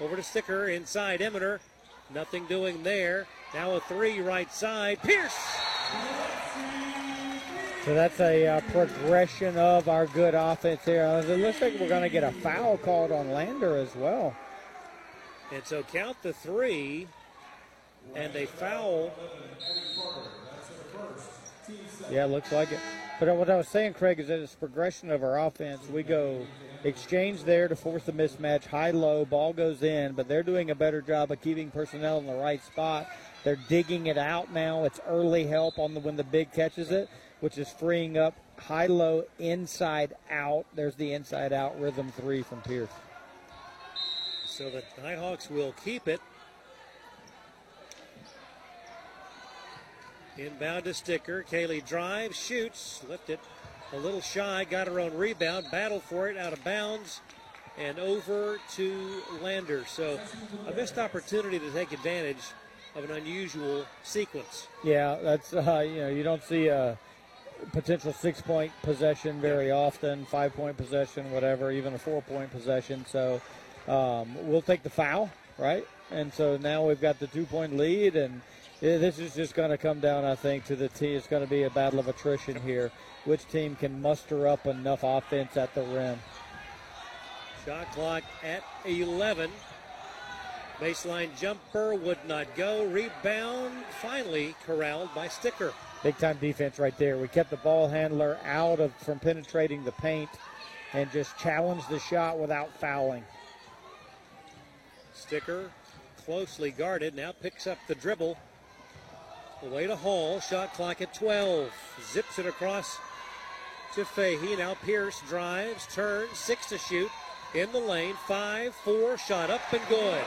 Over to Sticker inside Eminer. Nothing doing there. Now a three right side. Pierce! So that's a uh, progression of our good offense here. Uh, it looks like we're going to get a foul called on Lander as well. And so count the three, and a foul. Yeah, looks like it. But what I was saying, Craig, is that it's progression of our offense. We go exchange there to force the mismatch, high low, ball goes in, but they're doing a better job of keeping personnel in the right spot. They're digging it out now. It's early help on the when the big catches it, which is freeing up high low, inside out. There's the inside out rhythm three from Pierce. So the Nighthawks will keep it. Inbound to Sticker. Kaylee drives, shoots, lifted a little shy, got her own rebound, battled for it out of bounds, and over to Lander. So a missed opportunity to take advantage of an unusual sequence. Yeah, that's uh, you know you don't see a potential six point possession very often, five point possession, whatever, even a four point possession. So um, we'll take the foul, right? And so now we've got the two point lead and this is just going to come down, I think, to the T. It's going to be a battle of attrition here. Which team can muster up enough offense at the rim? Shot clock at 11. Baseline jumper would not go. Rebound finally corralled by Sticker. Big time defense right there. We kept the ball handler out of from penetrating the paint and just challenged the shot without fouling. Sticker closely guarded now picks up the dribble Away to Hall. Shot clock at 12. Zips it across to Fahey. Now Pierce drives, turns, six to shoot. In the lane, five, four, shot up and good.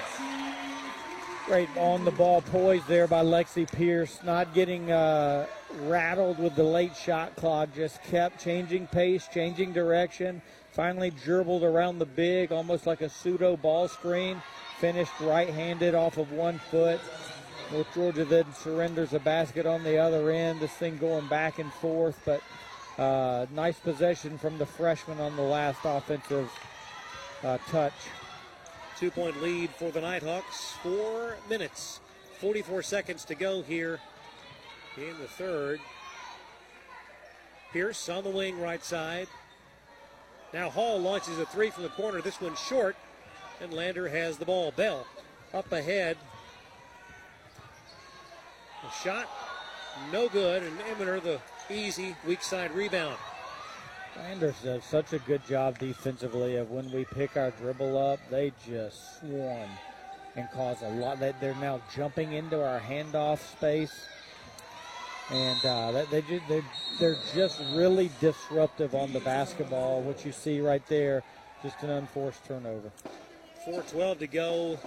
Great on the ball poise there by Lexi Pierce, not getting uh, rattled with the late shot clock, just kept changing pace, changing direction. Finally, dribbled around the big, almost like a pseudo ball screen. Finished right handed off of one foot. North Georgia then surrenders a basket on the other end. This thing going back and forth, but uh, nice possession from the freshman on the last offensive uh, touch. Two point lead for the Nighthawks. Four minutes, 44 seconds to go here in the third. Pierce on the wing, right side. Now Hall launches a three from the corner. This one's short, and Lander has the ball. Bell up ahead the shot, no good, and Eminer the easy weak side rebound. Landers does such a good job defensively of when we pick our dribble up, they just swarm and cause a lot. They're now jumping into our handoff space, and uh, they just they they're just really disruptive on the basketball. What you see right there, just an unforced turnover. 4:12 to go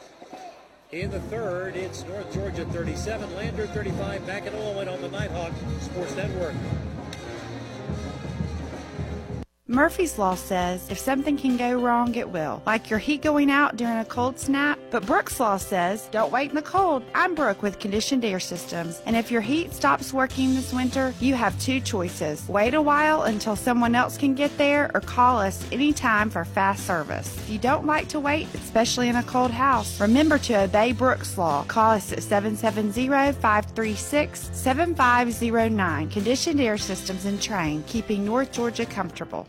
in the third. It's North Georgia 37, Lander 35, back in Owen on the Nighthawk Sports Network. Murphy's Law says if something can go wrong, it will. Like your heat going out during a cold snap. But Brooks Law says don't wait in the cold. I'm Brooke with Conditioned Air Systems. And if your heat stops working this winter, you have two choices. Wait a while until someone else can get there or call us anytime for fast service. If you don't like to wait, especially in a cold house, remember to obey Brooks Law. Call us at 770-536-7509. Conditioned Air Systems and Trane, keeping North Georgia comfortable.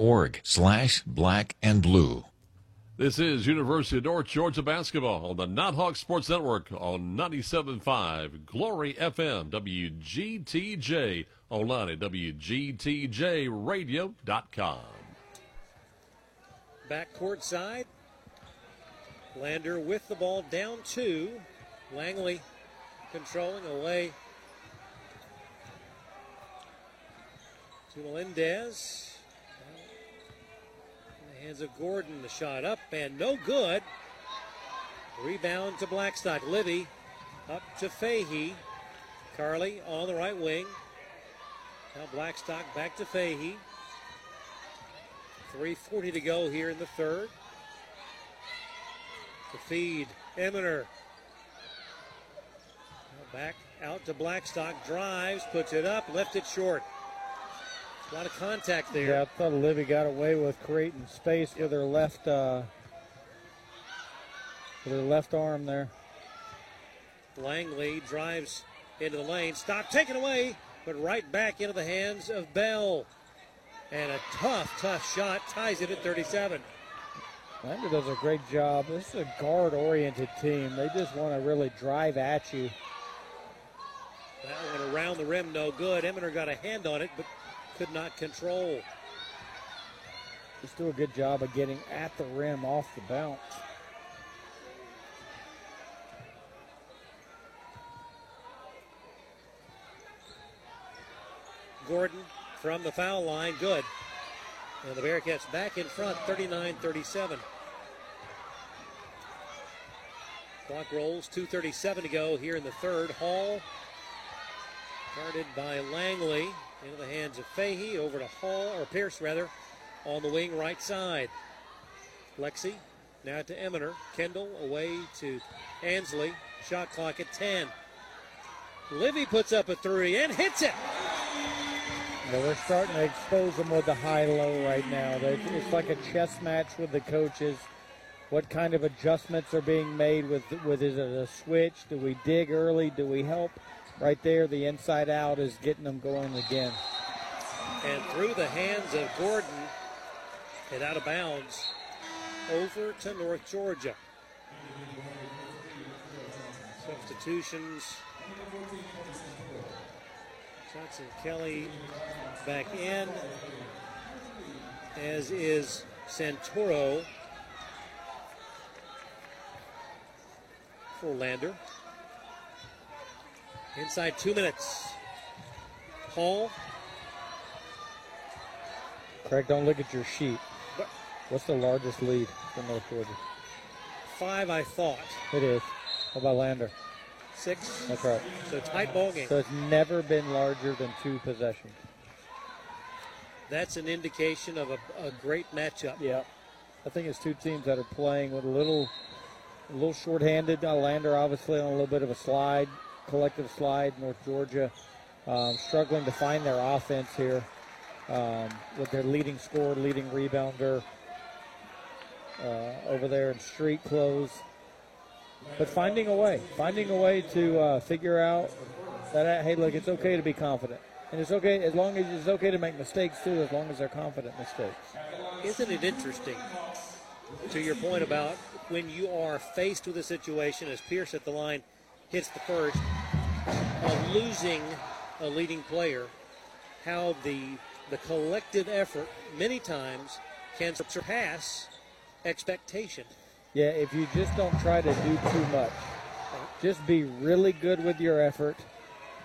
slash black and blue. This is University of North Georgia basketball on the Nighthawk Sports Network on 97.5 Glory FM WGTJ online at WGTJradio.com. Back court side. Lander with the ball down two. Langley controlling away to Melendez. The hands of Gordon, the shot up and no good. Rebound to Blackstock. Libby up to Fahey. Carly on the right wing. Now Blackstock back to Fahey. 3.40 to go here in the third. To feed. Eminer. Back out to Blackstock. Drives, puts it up, left it short. A lot of contact there. Yeah, I thought Livy got away with creating space with her left uh, with her left arm there. Langley drives into the lane. Stop, taken away, but right back into the hands of Bell. And a tough, tough shot ties it at 37. Lander does a great job. This is a guard oriented team. They just want to really drive at you. That one around the rim, no good. Eminer got a hand on it, but could not control. Just do a good job of getting at the rim off the bounce. Gordon from the foul line, good. And the Bearcats back in front, 39 37. Clock rolls, 2.37 to go here in the third. Hall guarded by Langley into the hands of Fahey, over to Hall, or Pierce rather, on the wing right side. Lexi now to Eminer. Kendall away to Ansley. Shot clock at 10. Livy puts up a three and hits it. Well, we're starting to expose them with the high-low right now. It's like a chess match with the coaches. What kind of adjustments are being made with with is it a switch? Do we dig early? Do we help? Right there, the inside out is getting them going again. And through the hands of Gordon and out of bounds over to North Georgia. Substitutions. Johnson Kelly back in, as is Santoro for Lander. Inside two minutes. Hall. Craig, don't look at your sheet. What's the largest lead for North Georgia? Five, I thought. It is. How about Lander? Six. That's right. So tight ball game. So it's never been larger than two possessions. That's an indication of a, a great matchup. Yeah. I think it's two teams that are playing with a little, a little shorthanded. Uh, Lander obviously on a little bit of a slide collective slide. North Georgia um, struggling to find their offense here um, with their leading scorer, leading rebounder uh, over there in street clothes. But finding a way, finding a way to uh, figure out that, uh, hey, look, it's okay to be confident. And it's okay as long as it's okay to make mistakes too, as long as they're confident mistakes. Isn't it interesting, to your point about when you are faced with a situation, as Pierce at the line hits the first, of losing a leading player, how the the collective effort many times can surpass expectation. Yeah, if you just don't try to do too much, just be really good with your effort.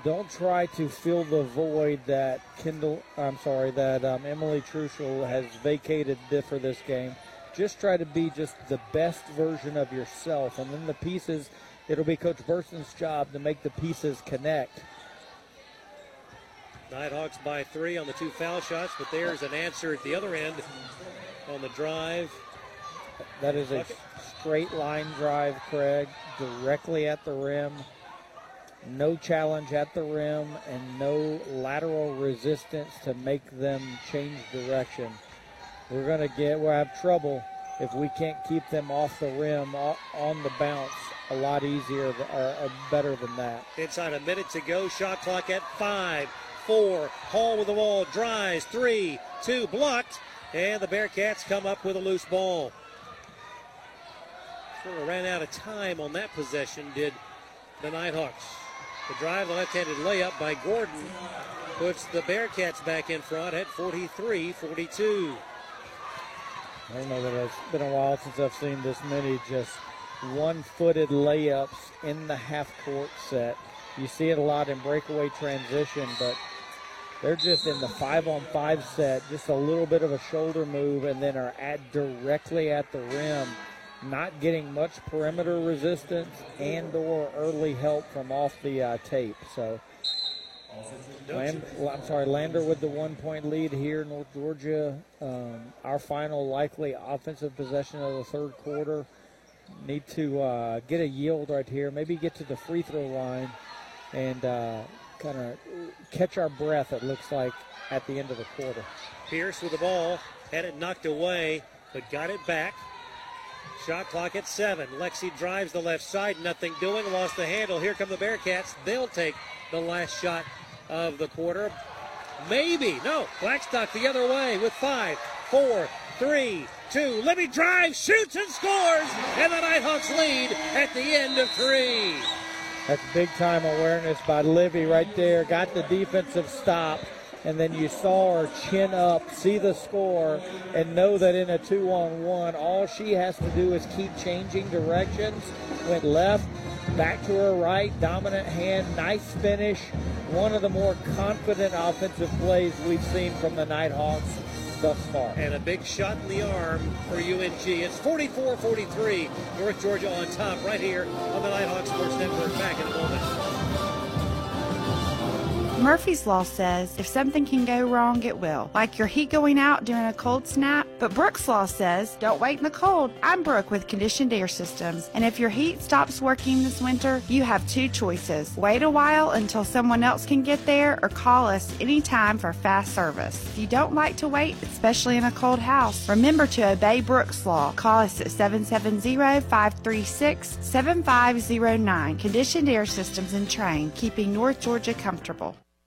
Don't try to fill the void that Kendall, I'm sorry, that um, Emily Truschel has vacated for this game. Just try to be just the best version of yourself, and then the pieces it'll be Coach Burson's job to make the pieces connect. Nighthawks by three on the two foul shots, but there's an answer at the other end on the drive. That is a straight line drive, Craig, directly at the rim. No challenge at the rim and no lateral resistance to make them change direction. We're going to get, we'll have trouble if we can't keep them off the rim on the bounce a lot easier or, better than that. Inside a minute to go, shot clock at five, four. Hall with the wall, drives, three, two, blocked, and the Bearcats come up with a loose ball. Sort of ran out of time on that possession, did the Nighthawks. The drive, the left-handed layup by Gordon puts the Bearcats back in front at 43-42. I don't know that it's been a while since I've seen this many just one-footed layups in the half-court set. You see it a lot in breakaway transition, but they're just in the five-on-five set, just a little bit of a shoulder move, and then are at directly at the rim, not getting much perimeter resistance and/or early help from off the uh, tape. So Land, I'm sorry, Lander with the one point lead here, North Georgia. Um, our final likely offensive possession of the third quarter. Need to uh, get a yield right here. Maybe get to the free throw line and uh, kind of catch our breath. It looks like at the end of the quarter. Pierce with the ball had it knocked away, but got it back. Shot clock at seven. Lexi drives the left side, nothing doing, lost the handle. Here come the Bearcats. They'll take the last shot of the quarter. Maybe. No. Blackstock the other way with five, four, three, two. Libby drives, shoots, and scores. And the Nighthawks lead at the end of three. That's big time awareness by Livy right there. Got the defensive stop. And then you saw her chin up, see the score, and know that in a two on one, all she has to do is keep changing directions. Went left, back to her right, dominant hand, nice finish. One of the more confident offensive plays we've seen from the Nighthawks thus far. And a big shot in the arm for UNG. It's 44 43. North Georgia on top right here on the Nighthawk Sports Network. Back in a moment. Murphy's Law says if something can go wrong, it will. Like your heat going out during a cold snap. But Brooks Law says don't wait in the cold. I'm Brooke with Conditioned Air Systems. And if your heat stops working this winter, you have two choices. Wait a while until someone else can get there or call us anytime for fast service. If you don't like to wait, especially in a cold house, remember to obey Brooks Law. Call us at 770-536-7509. Conditioned Air Systems and Trane, keeping North Georgia comfortable.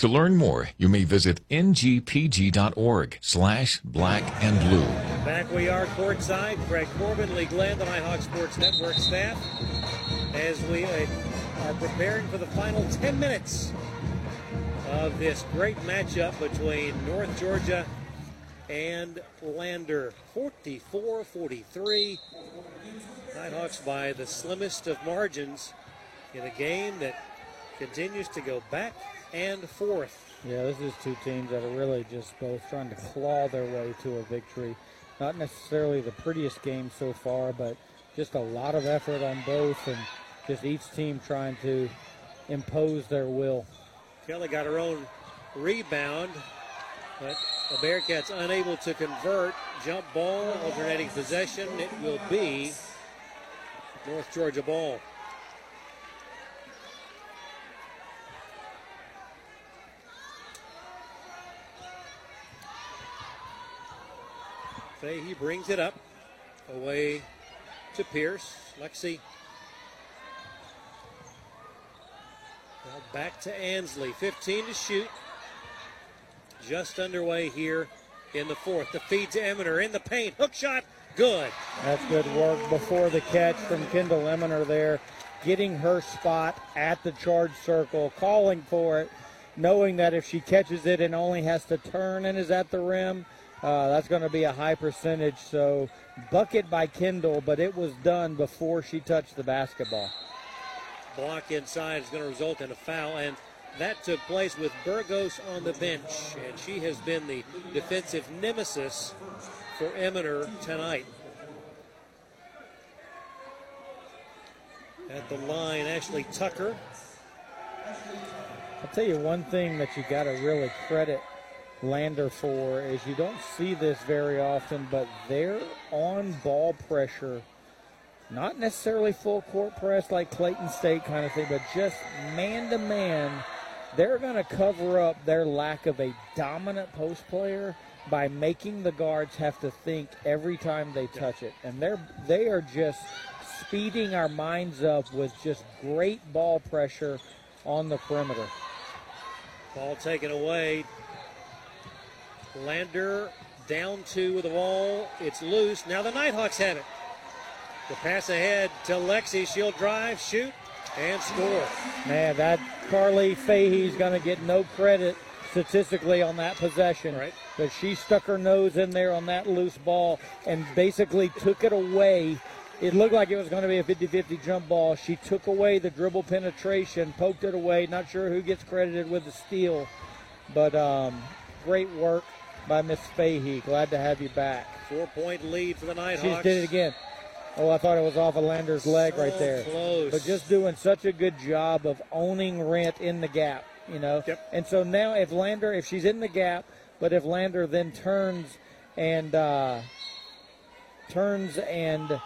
To learn more, you may visit ngpg.org slash black and blue. Back we are courtside. Greg Corbin, Lee Glenn, the Nighthawk Sports Network staff, as we uh, are preparing for the final 10 minutes of this great matchup between North Georgia and Lander. 44-43. Nighthawks by the slimmest of margins in a game that continues to go back and fourth. Yeah, this is two teams that are really just both trying to claw their way to a victory. Not necessarily the prettiest game so far, but just a lot of effort on both, and just each team trying to impose their will. Kelly got her own rebound, but the Bearcats unable to convert. Jump ball, alternating possession. It will be North Georgia ball. Fahey brings it up away to Pierce. Lexi. Well, back to Ansley. 15 to shoot. Just underway here in the fourth. The feed to Eminer in the paint. Hook shot. Good. That's good work before the catch from Kendall Eminer there. Getting her spot at the charge circle, calling for it, knowing that if she catches it and only has to turn and is at the rim, uh, that's going to be a high percentage. So, bucket by Kendall, but it was done before she touched the basketball. Block inside is going to result in a foul, and that took place with Burgos on the bench, and she has been the defensive nemesis for Eminer tonight. At the line, Ashley Tucker. I'll tell you one thing that you got to really credit Lander for is you don't see this very often, but they're on ball pressure, not necessarily full court press like Clayton State kind of thing, but just man to man, they're going to cover up their lack of a dominant post player by making the guards have to think every time they touch it. And they're they are just speeding our minds up with just great ball pressure on the perimeter. Ball taken away. Lander down two with the ball. It's loose. Now the Nighthawks have it. The pass ahead to Lexi. She'll drive, shoot, and score. Man, that Carly Fahey's going to get no credit statistically on that possession. Right. But she stuck her nose in there on that loose ball and basically took it away it looked like it was going to be a 50-50 jump ball. She took away the dribble penetration, poked it away. Not sure who gets credited with the steal, but um, great work by Miss Fahey. Glad to have you back. Four-point lead for the Nighthawks. She did it again. Oh, I thought it was off of Lander's leg so right there. Close. But just doing such a good job of owning Rent in the gap, you know. Yep. And so now, if Lander, if she's in the gap, but if Lander then turns and uh, turns and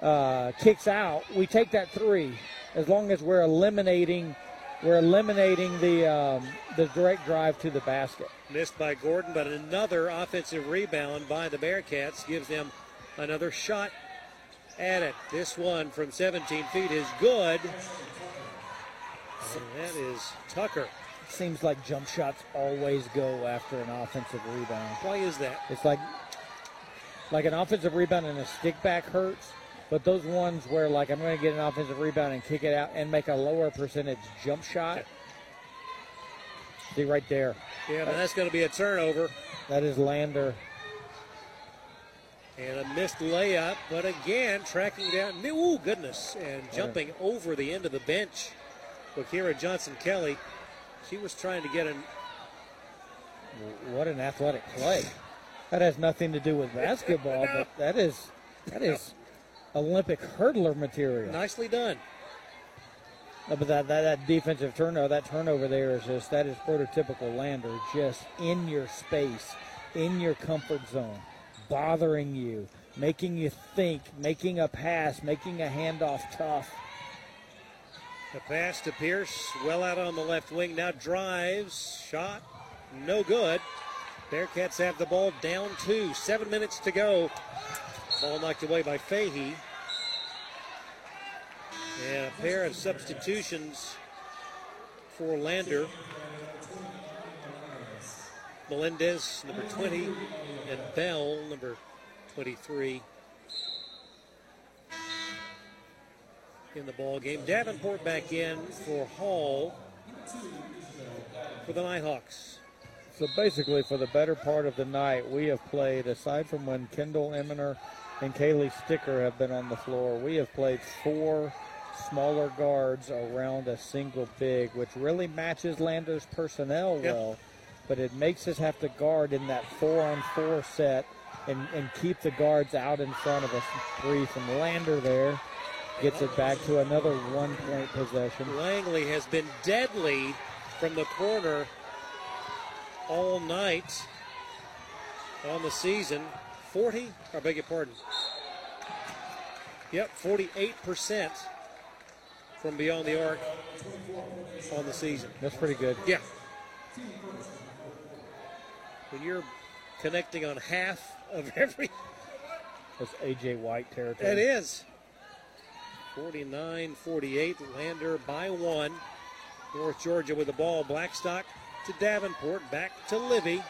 uh, kicks out, we take that three. As long as we're eliminating, we're eliminating the um, the direct drive to the basket. Missed by Gordon, but another offensive rebound by the Bearcats gives them another shot at it. This one from 17 feet is good. And that is Tucker. Seems like jump shots always go after an offensive rebound. Why is that? It's like like an offensive rebound and a stick back hurts, but those ones where like I'm going to get an offensive rebound and kick it out and make a lower percentage jump shot. See right there. Yeah, but that's going to be a turnover. That is Lander. And a missed layup, but again, tracking down. Ooh, goodness. And jumping over the end of the bench. Wakira Johnson Kelly. She was trying to get an. What an athletic play. That has nothing to do with basketball, but that is that is Olympic hurdler material. Nicely done. But that, that, that defensive turnover, that turnover there is just that is prototypical Lander, just in your space, in your comfort zone, bothering you, making you think, making a pass, making a handoff tough. The pass to Pierce, well out on the left wing. Now drives, shot, no good. Bearcats have the ball down two. Seven minutes to go. Ball knocked away by Fahey. And a pair of substitutions for Lander. Melendez, number 20, and Bell, number 23. in the ball game. Davenport back in for Hall for the Nighthawks. So basically, for the better part of the night, we have played, aside from when Kendall Eminer and Kaylee Sticker have been on the floor, we have played four smaller guards around a single big, which really matches Lander's personnel Yep. well. But it makes us have to guard in that four on four set and, and keep the guards out in front of us. Three from Lander there. Gets it back to another one point possession. Langley has been deadly from the corner all night on the season. 40, I beg your pardon. Yep, 48% from beyond the arc on the season. That's pretty good. Yeah. When you're connecting on half of every, That's AJ White territory. that is. 49 48, Lander by one. North Georgia with the ball. Blackstock to Davenport, back to Livy.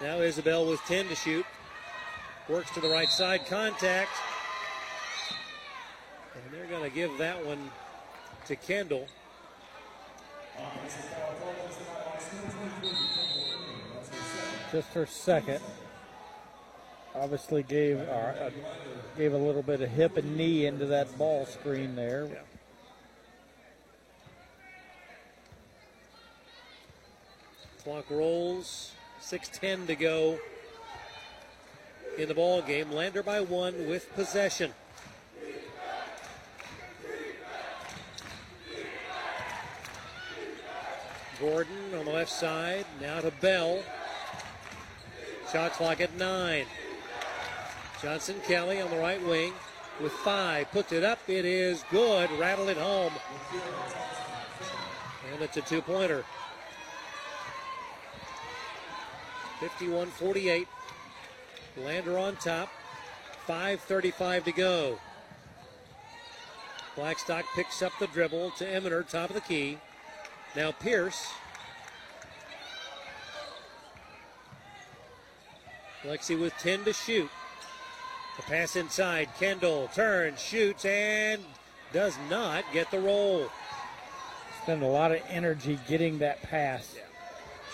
Now Isabel with 10 to shoot. Works to the right side, contact. And they're going to give that one to Kendall. just her second. Obviously gave uh, gave a little bit of hip and knee into that ball screen there. Yeah. Clock rolls. 6:10 to go in the ball game. Lander by one with possession. Gordon on the left side. Now to Bell. Shot clock at nine. Johnson Kelly on the right wing with five. Puts it up. It is good. Rattle it home. And it's a two pointer. 51 48. Lander on top. 5.35 to go. Blackstock picks up the dribble to Eminer, top of the key. Now Pierce. Lexi with 10 to shoot. The pass inside. Kendall turns, shoots, and does not get the roll. Spent a lot of energy getting that pass.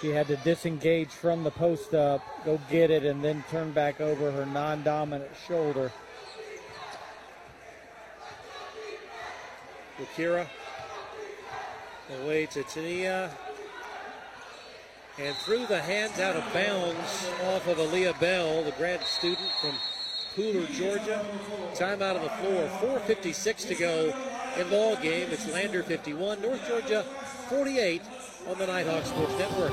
She had to disengage from the post up, go get it, and then turn back over her non dominant shoulder. Akira away to Tania. And through the hands out of bounds off of Aaliyah Bell, the grad student from Pooler, Georgia. Time out of the floor, 4.56 to go in ball game. It's Lander 51, North Georgia 48- on the Nighthawk Sports Network.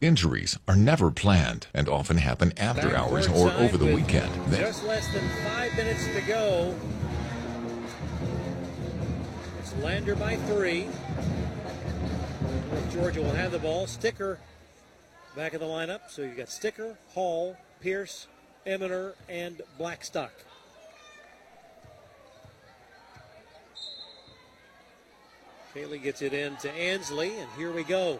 Injuries are never planned and often happen after Back hours or over the weekend. That- Just less than five minutes to go. It's Lander by three. Georgia will have the ball. Sticker back in the lineup. So you've got Sticker, Hall, Pierce, Eminer, and Blackstock. Kaylee gets it in to Ansley, and here we go.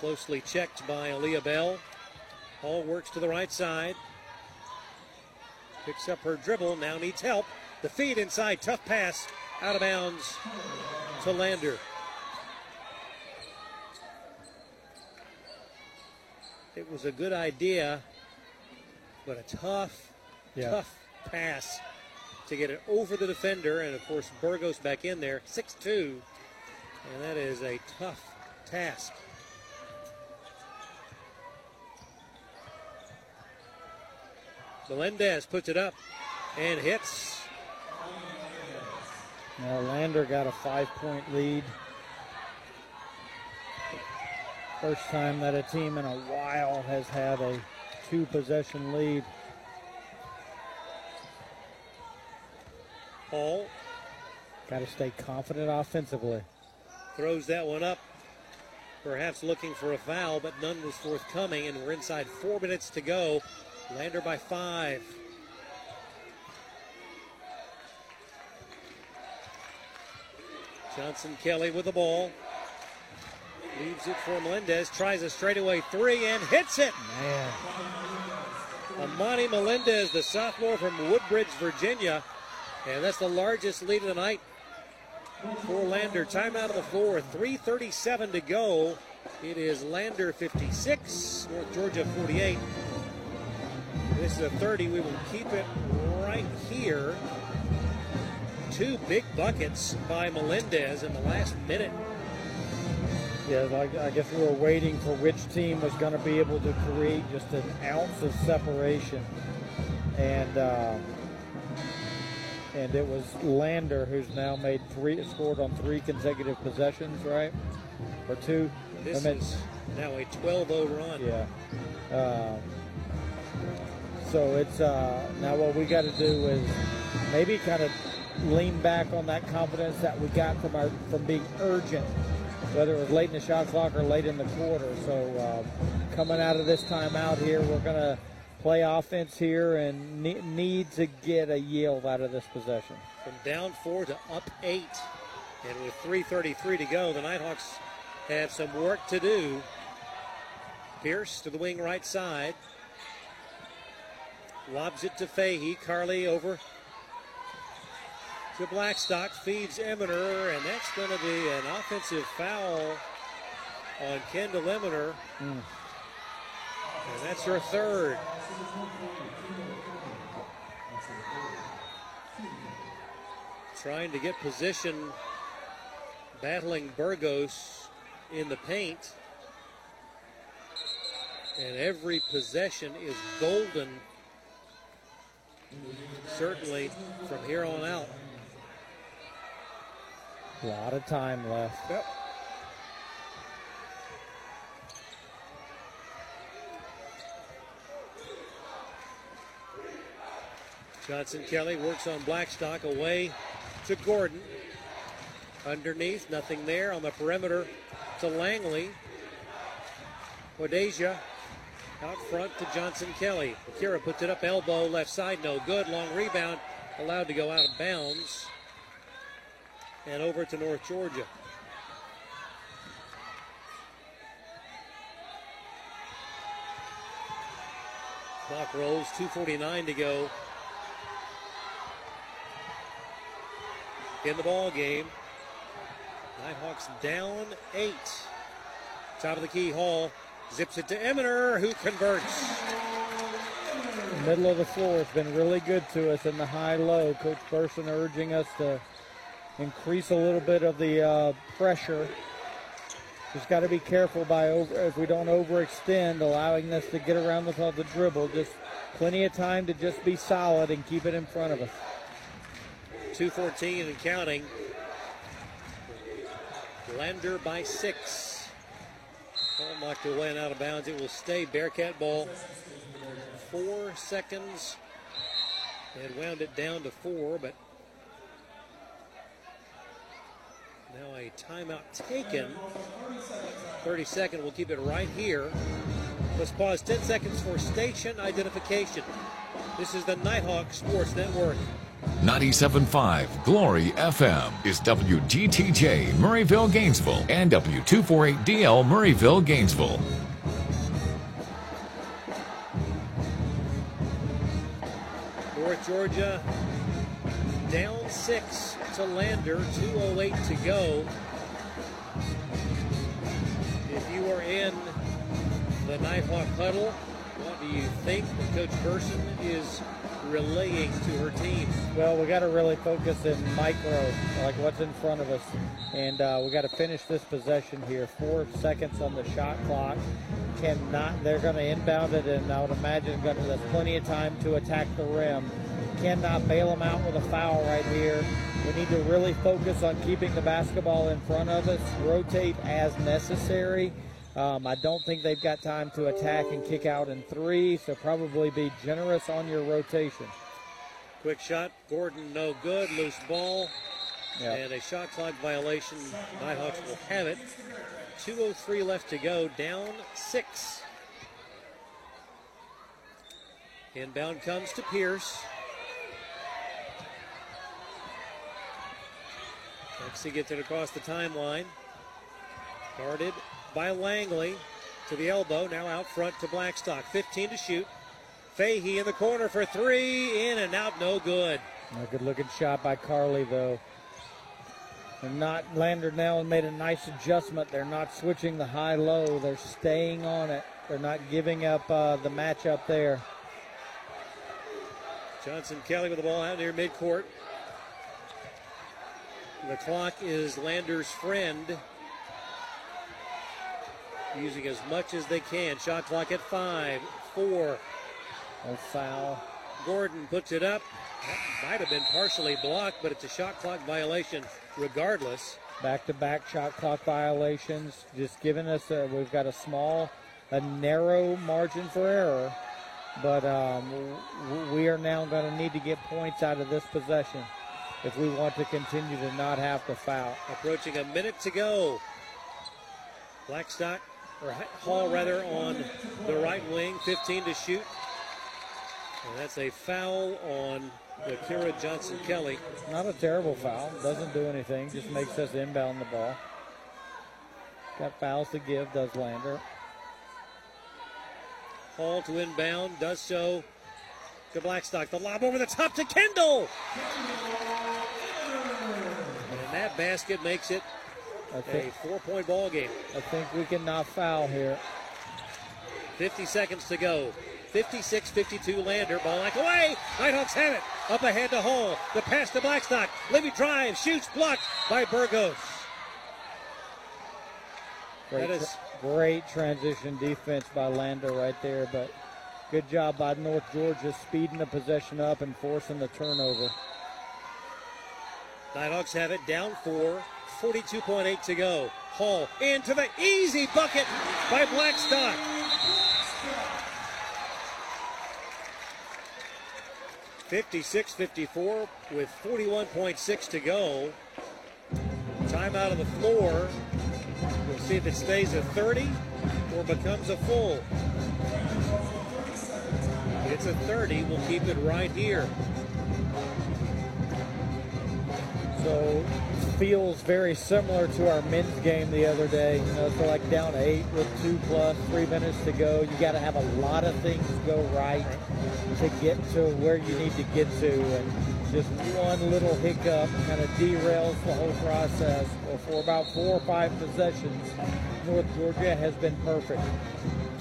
Closely checked by Aaliyah Bell. Hall works to the right side. Picks up her dribble, now needs help. The feed inside, tough pass, out of bounds to Lander. It was a good idea, but a tough, Yeah. tough pass to get it over the defender. And of course, Burgos back in there, 6 2. And that is a tough task. Melendez puts it up and hits. Now Lander got a five point lead. First time that a team in a while has had a two possession lead. Hall Got to stay confident offensively. throws that one up, perhaps looking for a foul, but none was forthcoming, and we're inside four minutes to go. Lander by five. Johnson Kelly with the ball. Leaves it for Melendez. Tries a straightaway three and hits it. Man, Amani Melendez, the sophomore from Woodbridge, Virginia. And that's the largest lead of the night for Lander. Timeout of the floor, 3.37 to go. It is Lander 56, North Georgia 48. This is a 30. We will keep it right here. Two big buckets by Melendez in the last minute. yeah, I, I guess we were waiting for which team was going to be able to create just an ounce of separation, and uh, and it was Lander who's now made three, scored on three consecutive possessions, right, or two. This I mean, is now a 12 0 run. Yeah. Um, so it's uh, now what we got to do is maybe kind of lean back on that confidence that we got from our from being urgent, whether it was late in the shot clock or late in the quarter. So um, coming out of this timeout here, we're gonna play offense here and ne- need to get a yield out of this possession. From down four to up eight. And with 3.33 to go, the Nighthawks have some work to do. Pierce to the wing right side. Lobs it to Fahey. Carly over to Blackstock. Feeds Eminer, and that's going to be an offensive foul on Kendall Eminer. Mm. And that's her third. Trying to get position, battling Burgos in the paint. And every possession is golden, certainly from here on out. A lot of time left. Yep. Johnson Kelly works on Blackstock away to Gordon. Underneath, nothing there on the perimeter to Langley. Wadeja out front to Johnson Kelly. Akira puts it up elbow, left side, no good. Long rebound, allowed to go out of bounds. And over to North Georgia. Clock rolls, 2.49 to go. In the ball game. Nighthawks down eight. Top of the key, Hall zips it to Eminer, who converts. middle of the floor has been really good to us in the high-low. Coach Burson urging us to increase a little bit of the uh, pressure. Just got to be careful by over, if we don't overextend, allowing us to get around with all the dribble. Just plenty of time to just be solid and keep it in front of us. 214 and counting. Lander by six. Knocked away and out of bounds. It will stay Bearcat ball. Four seconds. They had wound it down to four, but now a timeout taken. 30 second. We'll keep it right here. Let's pause 10 seconds for station identification. This is the Nighthawk Sports Network. 97.5 Glory FM is WGTJ Murrayville, Gainesville, and W248DL Murrayville, Gainesville. North Georgia down six to Lander, 2.08 to go. If you are in the Nighthawk huddle, what do you think Coach Burson is relaying to her team? Well, we got to really focus in micro, like what's in front of us, and uh, we got to finish this possession here. Four seconds on the shot clock. Cannot. They're going to inbound it, and I would imagine going to. There's plenty of time to attack the rim. Cannot bail them out with a foul right here. We need to really focus on keeping the basketball in front of us. Rotate as necessary. Um, I don't think they've got time to attack and kick out in three, so probably be generous on your rotation. Quick shot, Gordon, no good. Loose ball, Yep. and a shot clock violation. Nighthawks will have it. 2.03 left to go, down six. Inbound comes to Pierce. Lexi gets it across the timeline. Guarded by Langley to the elbow. Now out front to Blackstock. 15 to shoot. Fahey in the corner for three. In and out, no good. A good looking shot by Carly, though. They're not, Lander now made a nice adjustment. They're not switching the high low, they're staying on it. They're not giving up uh, the matchup there. Johnson Kelly with the ball out near midcourt. The clock is Lander's friend. Using as much as they can. Shot clock at five, four. No foul. Gordon puts it up. That might have been partially blocked, but it's a shot clock violation regardless. Back to back shot clock violations. Just giving us, a, we've got a small, a narrow margin for error. But um, we are now going to need to get points out of this possession if we want to continue to not have to foul. Approaching a minute to go. Blackstock, or Hall rather, on the right wing, 15 to shoot. And that's a foul on Akira Johnson Kelly. Not a terrible foul. Doesn't do anything. Just makes us inbound the ball. Got fouls to give, does Lander. Hall to inbound, does so to Blackstock. The lob over the top to Kendall. And that basket makes it I a think, four-point ball game. I think we can not foul here. 50 seconds to go. 56-52 Lander. Ball like away. Nighthawks have it. Up ahead to Hall. The pass to Blackstock. Livy drives. Shoots. Blocked by Burgos. Great, That is- great transition defense by Lander right there, but good job by North Georgia speeding the possession up and forcing the turnover. Nighthawks have it down four. 42.8 to go. Hall into the easy bucket by Blackstock. Fifty-six, fifty-four with 41.6 to go. Time out of the floor. We'll see if it stays at 30 or becomes a full. It's a 30. We'll keep it right here. So feels very similar to our men's game the other day. You know, so like down eight with two plus three minutes to go. You got to have a lot of things go right to get to where you need to get to, and just one little hiccup kind of derails the whole process. Well, for about four or five possessions, North Georgia has been perfect.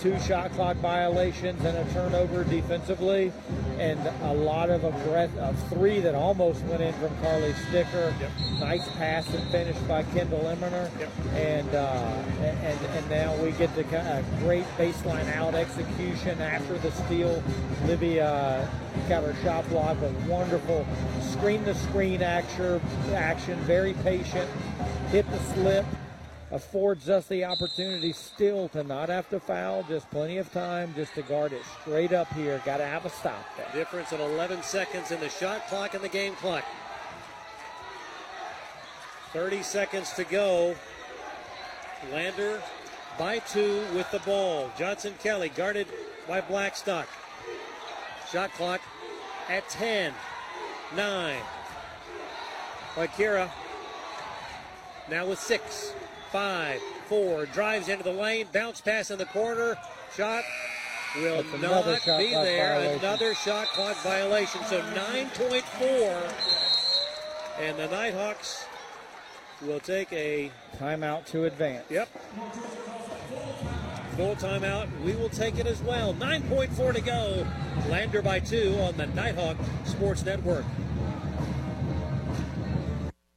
Two shot clock violations and a turnover defensively, and a lot of aggress- of three that almost went in from Carly Sticker. Yep. Nice pass and finish by Kendall Eminer. Yep. And, uh, and and now we get the a great baseline out execution after the steal. Livy uh, got her shot block, a wonderful screen to screen action, action, very patient, hit the slip, affords us the opportunity still to not have to foul, just plenty of time just to guard it straight up here. Got to have a stop there. Difference in 11 seconds in the shot clock and the game clock. 30 seconds to go. Lander by two with the ball. Johnson Kelly guarded by Blackstock. Shot clock at 10, 9. Akira now with six, five, four. Drives into the lane, bounce pass in the corner. Shot will not shot be there. violation. Another shot clock violation. So 9.4. And the Nighthawks will take a Timeout to advance. Yep. Full timeout. We will take it as well. 9.4 to go. Lander by two on the Nighthawk Sports Network.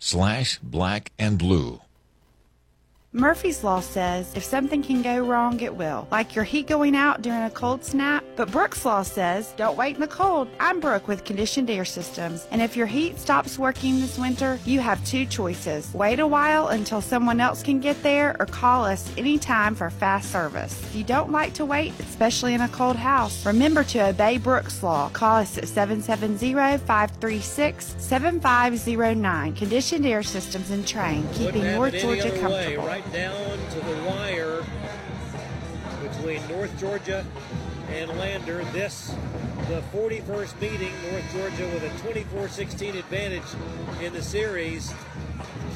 slash black and blue. Murphy's Law says if something can go wrong, it will. Like your heat going out during a cold snap. But Brooks Law says don't wait in the cold. I'm Brooke with Conditioned Air Systems. And if your heat stops working this winter, you have two choices. Wait a while until someone else can get there or call us anytime for fast service. If you don't like to wait, especially in a cold house, remember to obey Brooks Law. Call us at 770-536-7509. Conditioned Air Systems and Trane, keeping North Georgia other way. comfortable. Right down to the wire between North Georgia and Lander. This, the 41st meeting. North Georgia with a 24-16 advantage in the series.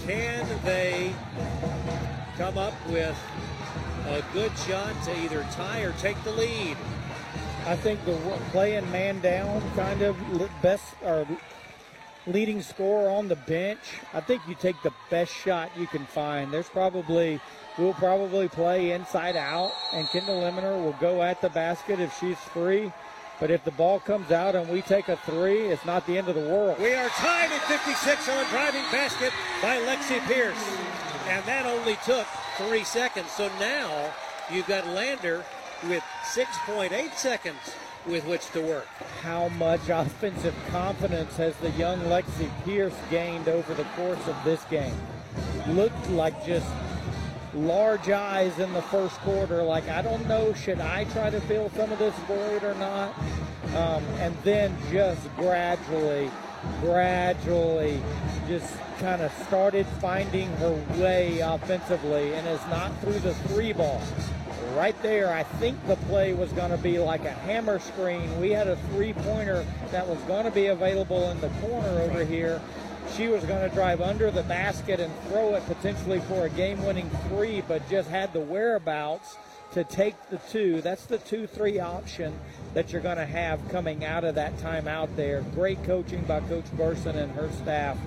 Can they come up with a good shot to either tie or take the lead? I think the playing man down kind of best or leading scorer on the bench. I think you take the best shot you can find. There's probably we'll probably play inside out, and Kendall Eminer will go at the basket if she's free. But if the ball comes out and we take a three, it's not the end of the world. We are tied at 56 on a driving basket by Lexi Pierce. And that only took three seconds. So now you've got Lander with 6.8 seconds with which to work. How much offensive confidence has the young Lexi Pierce gained over the course of this game? Looked like just large eyes in the first quarter. Like, I don't know, should I try to fill some of this void or not? Um, and then just gradually, gradually, just kind of started finding her way offensively and is not through the three ball. Right there, I think the play was going to be like a hammer screen. We had a three pointer that was going to be available in the corner over here. She was going to drive under the basket and throw it potentially for a game winning three, but just had the whereabouts to take the two. That's the 2 3 option that you're going to have coming out of that timeout there. Great coaching by Coach Burson and her staff.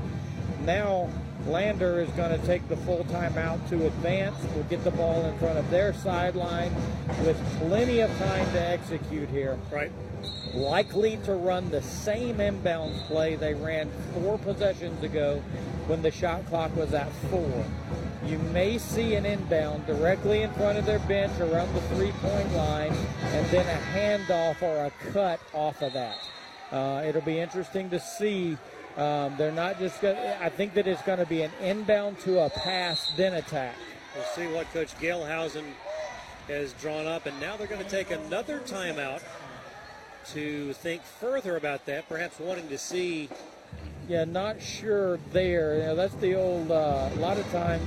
Now, Lander is going to take the full timeout to advance. We'll get the ball in front of their sideline with plenty of time to execute here. Right. Likely to run the same inbounds play they ran four possessions ago when the shot clock was at four. You may see an inbound directly in front of their bench around the three point line and then a handoff or a cut off of that. Uh, it'll be interesting to see. Um, they're not just going to, I think that it's going to be an inbound to a pass, then attack. We'll see what Coach Gelhausen has drawn up. And now they're going to take another timeout to think further about that, perhaps wanting to see yeah, not sure there. You know, that's the old. Uh, a lot of times,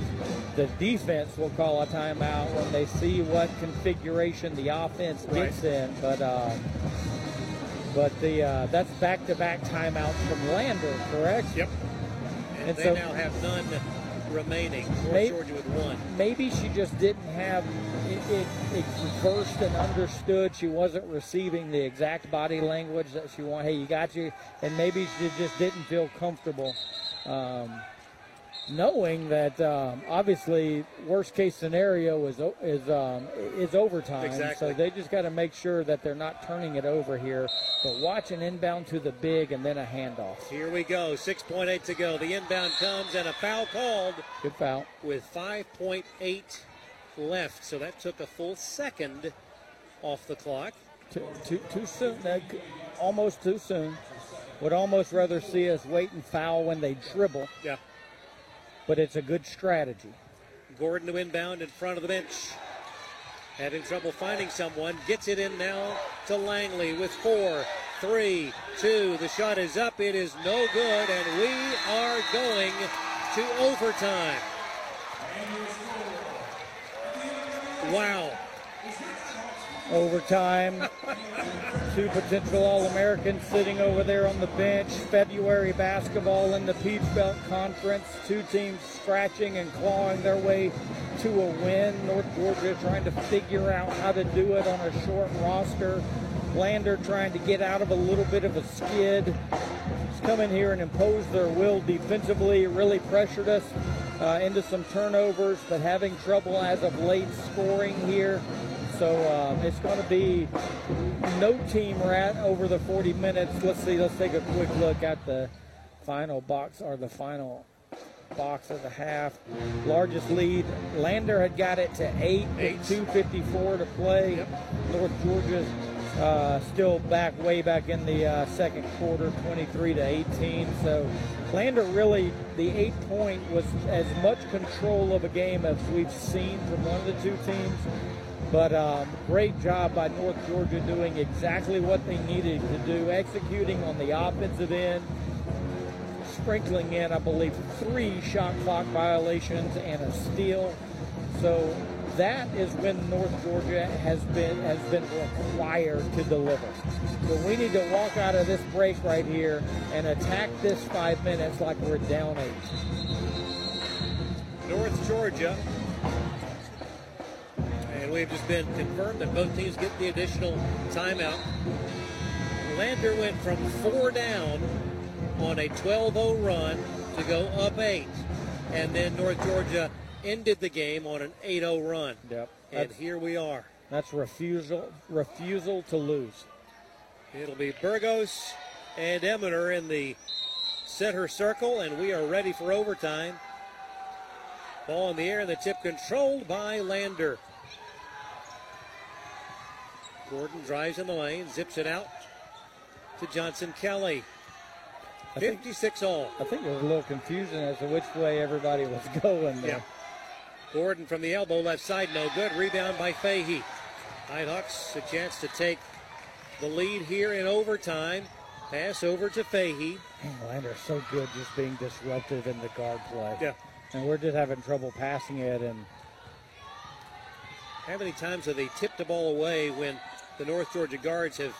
the defense will call a timeout when they see what configuration the offense gets right. in. But uh, but the uh, that's back-to-back timeouts from Lander, correct? Yep. And, and they so, now have none remaining. North maybe, Georgia with one. Maybe she just didn't have it, it, it reversed and understood. She wasn't receiving the exact body language that she wanted. Hey, you got you, and maybe she just didn't feel comfortable. Um, knowing that um, obviously worst case scenario is is um, is overtime. Exactly. So they just got to make sure that they're not turning it over here, but watch an inbound to the big and then a handoff. Here we go. 6.8 to go. The inbound comes and a foul called. Good foul. With 5.8 left, so that took a full second off the clock. Too, too, too soon. Almost too soon. Would almost rather see us wait and foul when they dribble. Yeah but it's a good strategy. Gordon to inbound in front of the bench. Having trouble finding someone. Gets it in now to Langley with four, three, two. The shot is up. It is no good, and we are going to overtime. Wow. Overtime. Two potential All Americans sitting over there on the bench. February basketball in the Peach Belt Conference. Two teams scratching and clawing their way to a win. North Georgia trying to figure out how to do it on a short roster. Lander trying to get out of a little bit of a skid. Just come in here and impose their will defensively. It really pressured us uh, into some turnovers, but having trouble as of late scoring here. So um, it's going to be no team rat over the 40 minutes. Let's see. Let's take a quick look at the final box or the final box of the half. Largest lead. Lander had got it to eight, eight. 254 to play. Yep. North Georgia's uh, still back way back in the uh, second quarter, 23 to 18. So Lander really, the eight point was as much control of a game as we've seen from one of the two teams. But um, great job by North Georgia doing exactly what they needed to do, executing on the offensive end, sprinkling in, I believe, three shot clock violations and a steal. So that is when North Georgia has been has been required to deliver. So we need to walk out of this break right here and attack this five minutes like we're down eight. North Georgia we've just been confirmed that both teams get the additional timeout. Lander went from four down on a 12-0 run to go up eight, and then North Georgia ended the game on an 8-0 run. Yep. And here we are. That's refusal refusal to lose. It'll be Burgos and Eminer in the center circle, and we are ready for overtime. Ball in the air, and the tip controlled by Lander. Gordon drives in the lane, zips it out to Johnson Kelly. 56 think, all. I think there was a little confusion as to which way everybody was going there. Yeah. Gordon from the elbow, left side, no good. Rebound by Fahey. Nighthawks a chance to take the lead here in overtime. Pass over to Fahey. Lander's so good just being disruptive in the guard play. Yeah. And we're just having trouble passing it. And how many times have they tipped the ball away when the North Georgia guards have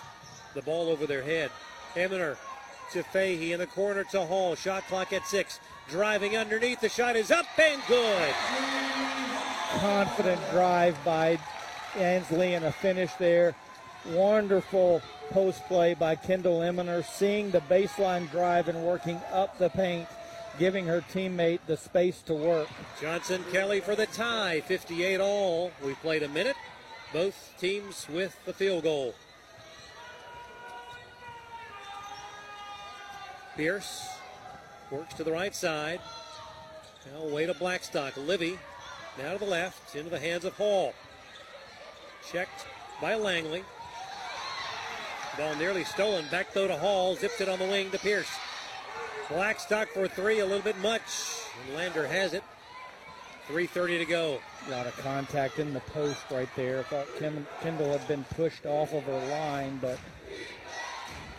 the ball over their head. Eminer to Fahey in the corner to Hall. Shot clock at six. Driving underneath. The shot is up and good. Confident drive by Ansley and a finish there. Wonderful post play by Kendall Eminer, seeing the baseline drive and working up the paint, giving her teammate the space to work. Johnson Kelly for the tie, 58 all. We played a minute both teams with the field goal. Pierce works to the right side. Now way to Blackstock. Livy now to the left, into the hands of Hall. Checked by Langley. Ball nearly stolen. Back though to Hall. Zips it on the wing to Pierce. Blackstock for three, a little bit much. And Lander has it. 3.30 to go. A lot of contact in the post right there. I thought Kim, Kendall had been pushed off of her line, but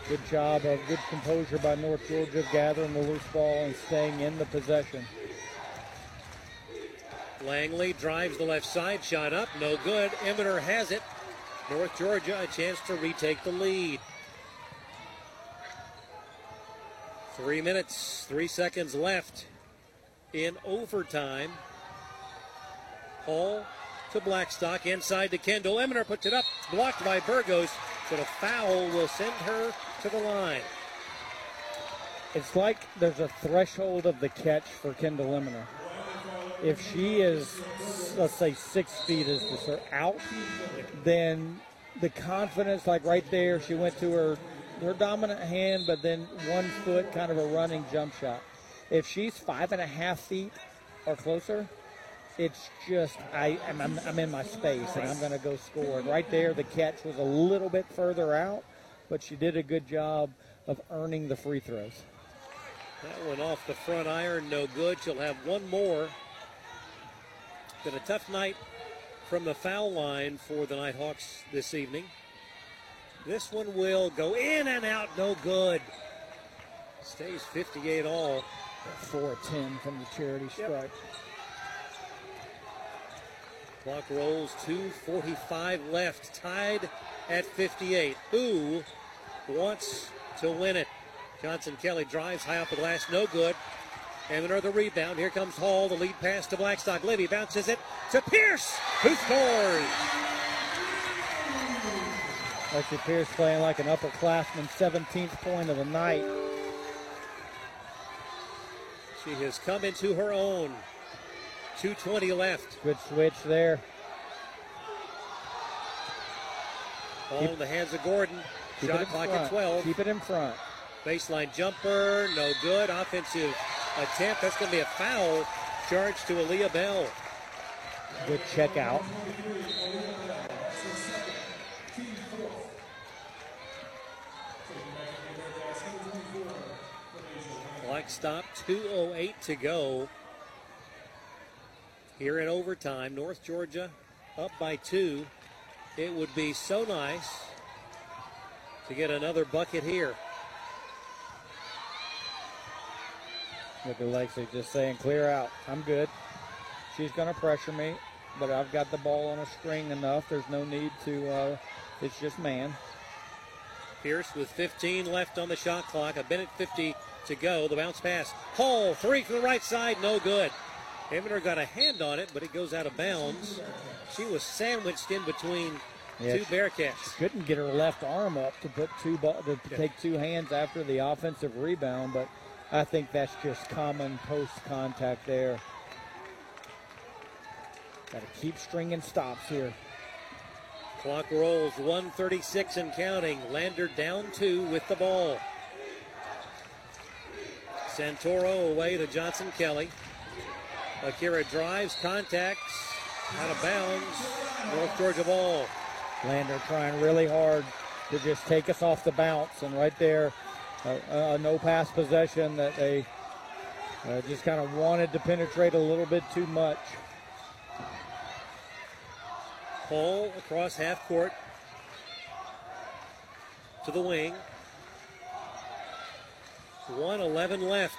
Good job of good composure by North Georgia of gathering the loose ball and staying in the possession. Langley drives the left side, shot up, no good. Eminer has it. North Georgia a chance to retake the lead. Three minutes, three seconds left in overtime. Hall to Blackstock, inside to Kendall. Eminer puts it up, blocked by Burgos, but a foul will send her to the line. It's like there's a threshold of the catch for Kendall Eminer. If she is, let's say, six feet is her out, then the confidence, like right there, she went to her her dominant hand, but then one foot, kind of a running jump shot. If she's five and a half feet or closer, it's just I I'm, I'm in my space and I'm going to go score. And right there, the catch was a little bit further out, but she did a good job of earning the free throws. That one off the front iron, no good. She'll have one more. Been a tough night from the foul line for the Nighthawks this evening. This one will go in and out, no good. Stays 58 all. 4 10 from the charity strike. Yep. Clock rolls 2.45 left, tied at 58. Who wants to win it? Johnson Kelly drives high off the glass, no good. And another rebound. Here comes Hall, the lead pass to Blackstock. Livy bounces it to Pierce, who scores. Lexi Pierce playing like an upperclassman, 17th point of the night. She has come into her own. 2.20 left. Good switch there. Ball Keep, in the hands of Gordon. Shot clock front. at 12. Keep it in front. Baseline jumper, no good. Offensive attempt. That's going to be a foul charge to Aaliyah Bell. Good check out. Clock stop, 2.08 to go here in overtime. North Georgia up by two. It would be so nice to get another bucket here. Look at Lexi just saying, clear out. I'm good. She's going to pressure me, but I've got the ball on a string enough. There's no need to, uh, it's just man. Pierce with 15 left on the shot clock. A minute 50 to go. The bounce pass. Hall, three from the right side, no good. Eminer got a hand on it, but it goes out of bounds. She was sandwiched in between yeah, two Bearcats. Couldn't get her left arm up to put two to take two hands after the offensive rebound, but I think that's just common post contact there. Got to keep stringing stops here. Clock rolls 136 and counting. Lander down two with the ball. Santoro away to Johnson Kelly. Akira drives, contacts, out of bounds. North Georgia ball. Lander trying really hard to just take us off the bounce, and right there, a, a no pass possession that they uh, just kind of wanted to penetrate a little bit too much. Hall across half court to the wing. 111 left.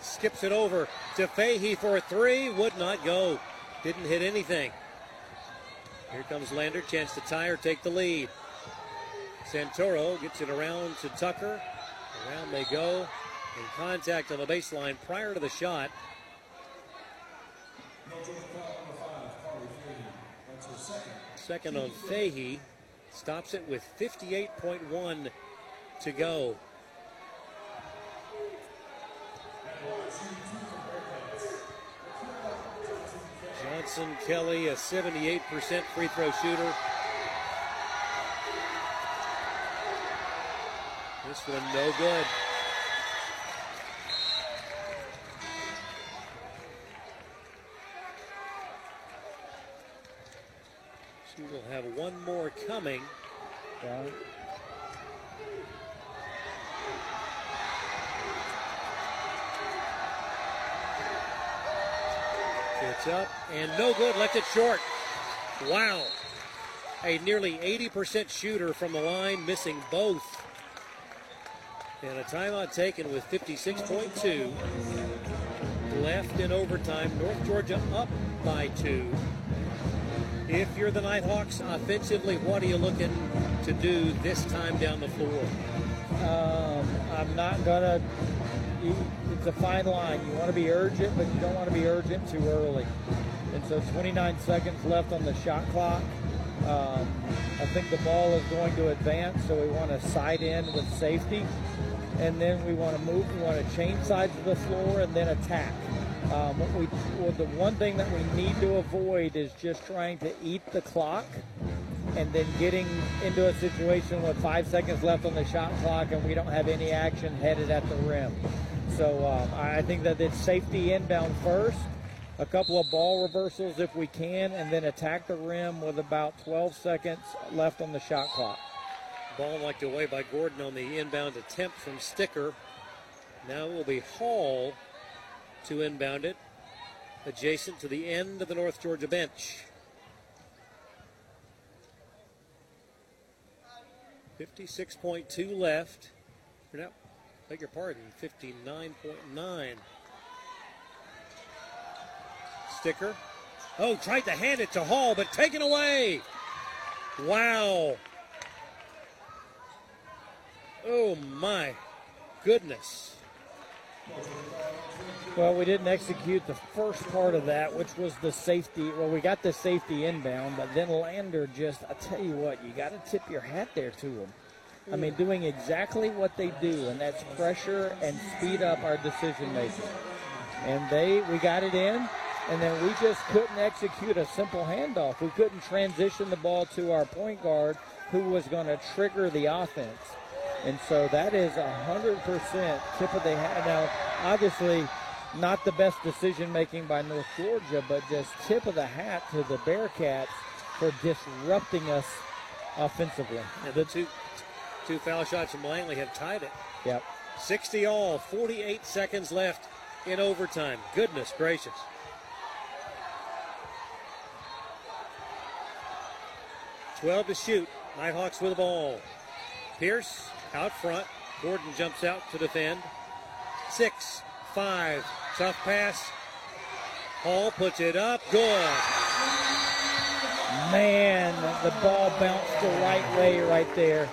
Skips it over to Fahey for a three. Would not go. Didn't hit anything. Here comes Lander. Chance to tie or take the lead. Santoro gets it around to Tucker. Around they go. In contact on the baseline prior to the shot. Second on Fahey. Stops it with 58.1 to go. Johnson Kelly, a 78% free throw shooter. This one no good. She will have one more coming. Up and no good. Left it short. Wow. A nearly 80% shooter from the line, missing both. And a timeout taken with 56.2 left in overtime. North Georgia up by two. If you're the Nighthawks offensively, what are you looking to do this time down the floor? Um, I'm not gonna. It's a fine line. You want to be urgent, but you don't want to be urgent too early. And so, 29 seconds left on the shot clock. Um, I think the ball is going to advance, so we want to side in with safety, and then we want to move. We want to change sides of the floor and then attack. Um, what we, well, the one thing that we need to avoid is just trying to eat the clock and then getting into a situation with five seconds left on the shot clock and we don't have any action headed at the rim. So um, I think that it's safety inbound first, a couple of ball reversals if we can, and then attack the rim with about 12 seconds left on the shot clock. Ball knocked away by Gordon on the inbound attempt from Sticker. Now it will be Hall to inbound it, adjacent to the end of the North Georgia bench. 56.2 left. No, beg your pardon, 59.9. Sticker. Oh, tried to hand it to Hall, but taken away. Wow. Oh, my goodness. Well, we didn't execute the first part of that, which was the safety. Well, we got the safety inbound, but then Lander just, I tell you what, you got to tip your hat there to him. I mean, doing exactly what they do, and that's pressure and speed up our decision making. And they, we got it in, and then we just couldn't execute a simple handoff. We couldn't transition the ball to our point guard, who was going to trigger the offense. And so that is 100% tip of the hat. Now, obviously, not the best decision making by North Georgia, but just tip of the hat to the Bearcats for disrupting us offensively. And the two two foul shots from Langley have tied it. Yep. 60 all, 48 seconds left in overtime. Goodness gracious. Twelve to shoot. Nighthawks with the ball. Pierce out front. Gordon jumps out to defend. Six, five, tough pass. Hall puts it up. Good. Man, the ball bounced the right way right there.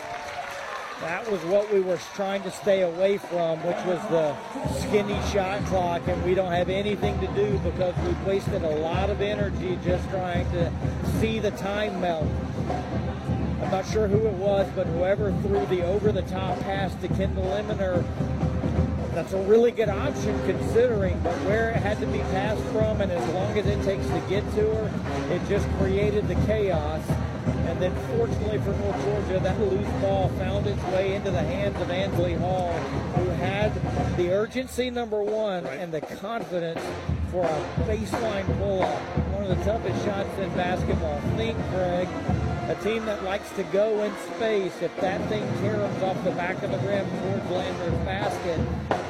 That was what we were trying to stay away from, which was the skinny shot clock, and we don't have anything to do because we've wasted a lot of energy just trying to see the time melt. Not sure who it was, but whoever threw the over-the-top pass to Kendall Eminer, that's a really good option considering, but where it had to be passed from, and as long as it takes to get to her, it just created the chaos. And then fortunately for North Georgia, that loose ball found its way into the hands of Ansley Hall, who had the urgency, number one, right. and the confidence for a baseline pull-up. One of the toughest shots in basketball. Think, Craig, a team that likes to go in space, if that thing caroms off the back of the rim towards Lander's basket,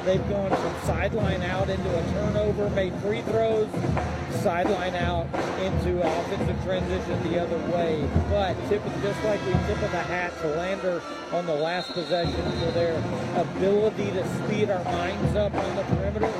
they've gone from sideline out into a turnover, made free throws, sideline out into offensive transition the other way. But tip just like we tip of the hat to Lander on the last possession for their ability to speed our minds up on the perimeter.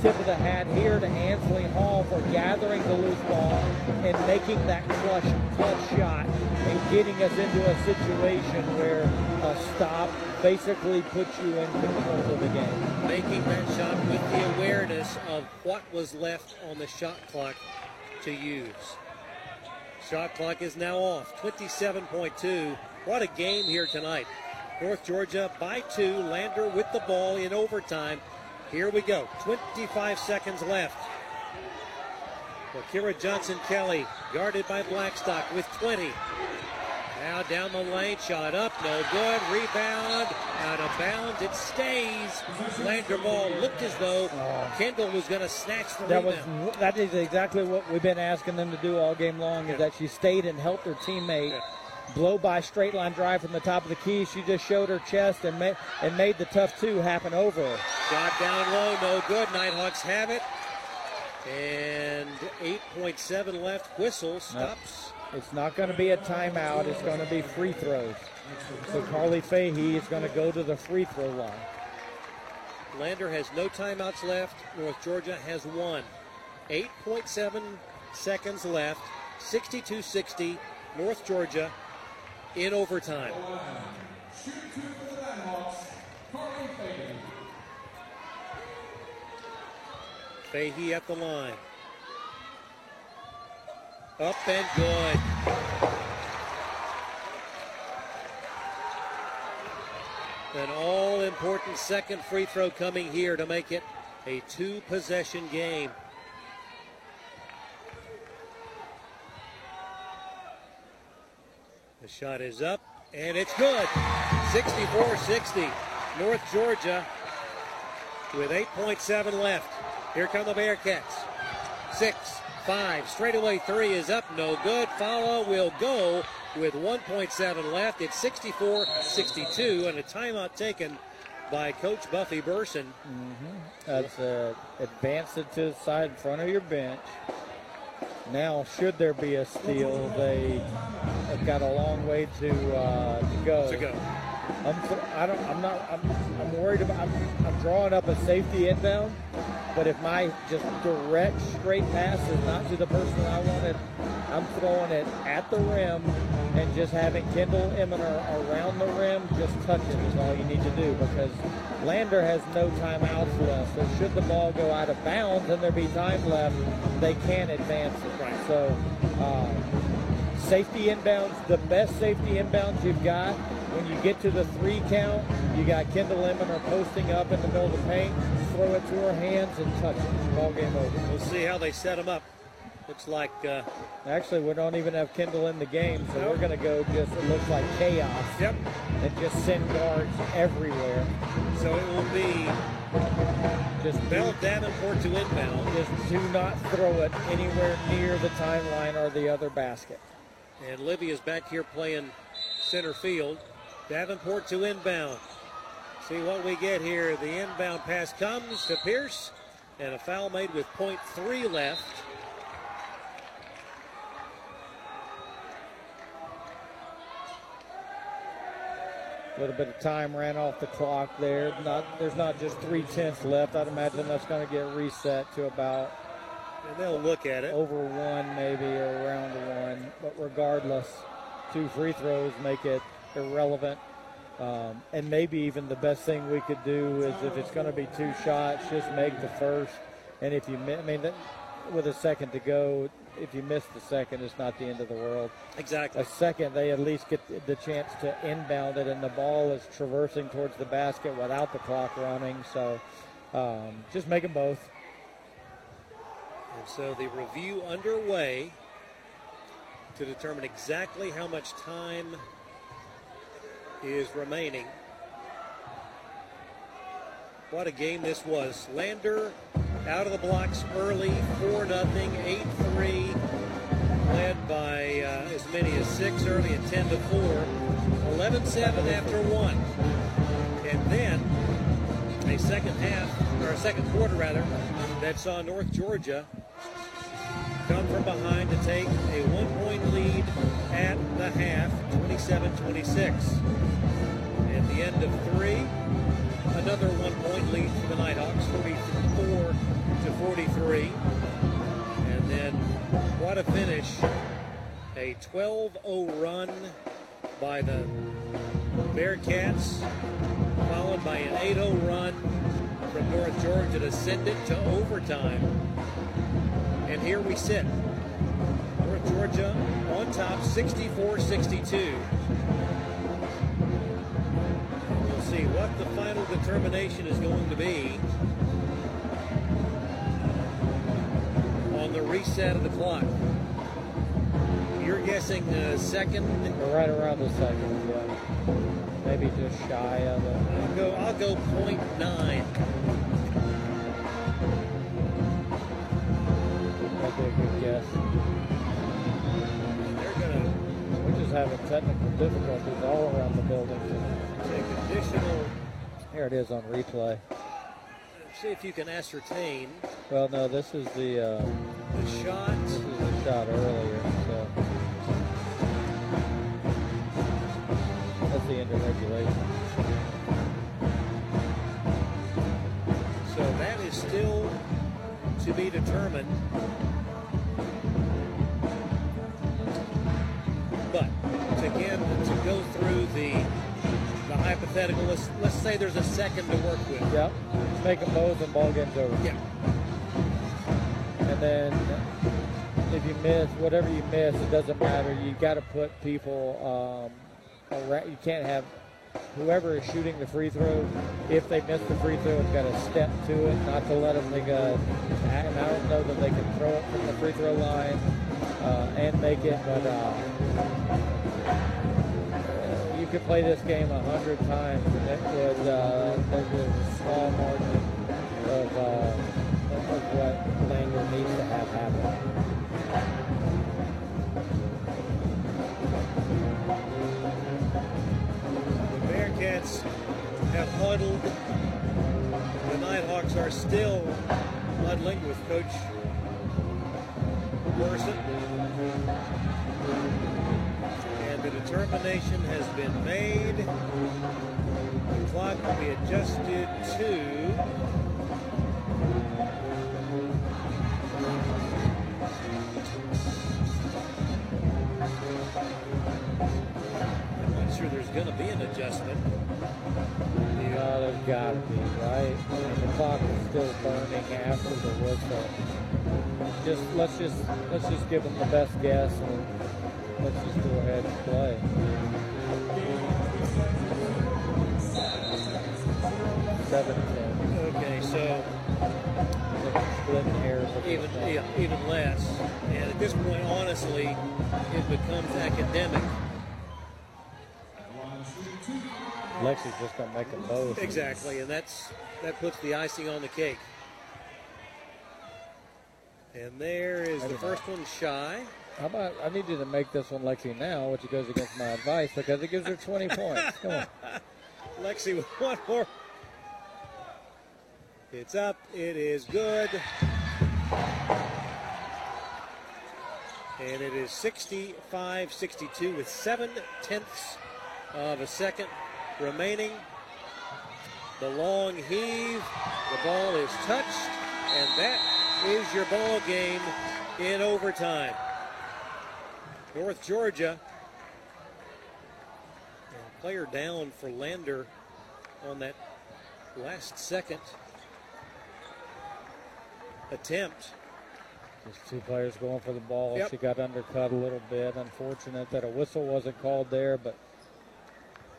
Tip of the hat here to Ansley Hall for gathering the loose ball and making that clutch, clutch shot and getting us into a situation where a stop basically puts you in control of the game. Making that shot with the awareness of what was left on the shot clock to use. Shot clock is now off. 27.2. What a game here tonight. North Georgia by two. Lander with the ball in overtime. Here we go. 25 seconds left. For Kira Johnson Kelly, guarded by Blackstock with 20. Now down the lane, shot up, no good. Rebound, out of bounds. It stays. Lander ball looked as though Kendall was going to snatch the that rebound. Was, that is exactly what we've been asking them to do all game long. Is that she stayed and helped her teammate. Yeah. Blow by straight line drive from the top of the key. She just showed her chest and made and made the tough two happen over her. Shot down low, no good. Nighthawks have it. And 8.7 left. Whistle stops. It's not going to be a timeout. It's going to be free throws. So Carly Fahey is going to go to the free throw line. Lander has no timeouts left. North Georgia has one. 8.7 seconds left. 62 60. North Georgia in overtime. Fahey at the line. Up and good. An all important second free throw coming here to make it a two possession game. The shot is up and it's good. 64 60. North Georgia with 8.7 left. Here come the Bearcats. Six, five, straightaway three is up, no good. Follow will go with 1.7 left. It's 64 62, and a timeout taken by Coach Buffy Burson. Mm-hmm. That's uh, advance it to the side in front of your bench. Now, should there be a steal, they have got a long way to uh, to go. To go. I'm, I don't, I'm not. I'm, I'm worried about. I'm, I'm drawing up a safety inbound, but if my just direct straight pass is not to the person I wanted, I'm throwing it at the rim and just having Kendall Eminer around the rim just touch it is all you need to do because Lander has no timeouts left. So should the ball go out of bounds and there be time left, they can advance it. Right. So uh, safety inbounds, the best safety inbounds you've got when you get to the three count, you got Kendall Eminer posting up in the middle of the paint, throw it to her hands and touch it. Ball game over. We'll see how they set them up. Looks like. Uh, Actually, we don't even have Kendall in the game, so nope. we're going to go just, it looks like chaos. Yep. And just send guards everywhere. So it will be just Bell Davenport to inbound. Just do not throw it anywhere near the timeline or the other basket. And Livy is back here playing center field. Davenport to inbound. See what we get here. The inbound pass comes to Pierce, and a foul made with .3 left. A little bit of time ran off the clock there. Not there's not just three tenths left. I'd imagine that's going to get reset to about. And they'll look at it over one maybe or around one. But regardless, two free throws make it irrelevant. Um, and maybe even the best thing we could do is if it's going to be two shots, just make the first. And if you, I mean, with a second to go, if you miss the second, it's not the end of the world. Exactly. A second, they at least get the chance to inbound it, and the ball is traversing towards the basket without the clock running. So um, just make them both. And so the review underway to determine exactly how much time is remaining. What a game this was. Lander out of the blocks early, 4 0, 8 3, led by uh, as many as 6 early and 10 to 4, 11 7 after 1. And then a second half, or a second quarter rather, that saw North Georgia come from behind to take a one point at the half, 27 26. At the end of three, another one point lead for the Nighthawks, 44 to 43. And then what a finish. A 12 0 run by the Bearcats, followed by an 8 0 run from North Georgia to send it to overtime. And here we sit. Georgia on top 64 62. We'll see what the final determination is going to be on the reset of the clock. You're guessing a second? right around the second, yeah. Maybe just shy of it. I'll go, I'll go point nine. That'd be a good guess. They're gonna. We're just having technical difficulties all around the building. Take additional. Here it is on replay. See if you can ascertain. Well, no, this is the uh, the shot. This is the shot earlier. So that's the end of regulation. So that is still to be determined. To again to go through the the hypothetical, let's let's say there's a second to work with. Yep. Make them both and ball game's over. Yeah. And then if you miss, whatever you miss, it doesn't matter. You got to put people um, around. You can't have whoever is shooting the free throw. If they miss the free throw, it's got to step to it, not to let them think. Uh, and I don't know that they can throw it from the free throw line uh, and make it, but. Uh, you could play this game a hundred times, and it would uh, a small margin of, uh, of what Lander needs to have happen. The Bearcats have huddled. The Nighthawks are still huddling with Coach Morrison. The determination has been made. The clock will be adjusted to I'm not sure there's going to be an adjustment. Yeah, there's got to be, right? The clock is still burning after the whistle. Just let's just let's just give them the best guess and let's just go ahead and play. Seven ten. Okay, so Splitting hairs. even yeah, even less. And at this point, honestly, it becomes academic. Lexi's just gonna make them both. Exactly, and that's that puts the icing on the cake. And there is the first one shy. How about I need you to make this one Lexi now, which goes against my advice because it gives her 20 points. Come on. Lexi with one more. It's up. It is good. And it is 65 62 with seven tenths of a second remaining. The long heave. The ball is touched. And that is your ball game in overtime. North Georgia. And player down for Lander on that last second attempt. Just two players going for the ball. Yep. She got undercut a little bit. Unfortunate that a whistle wasn't called there, but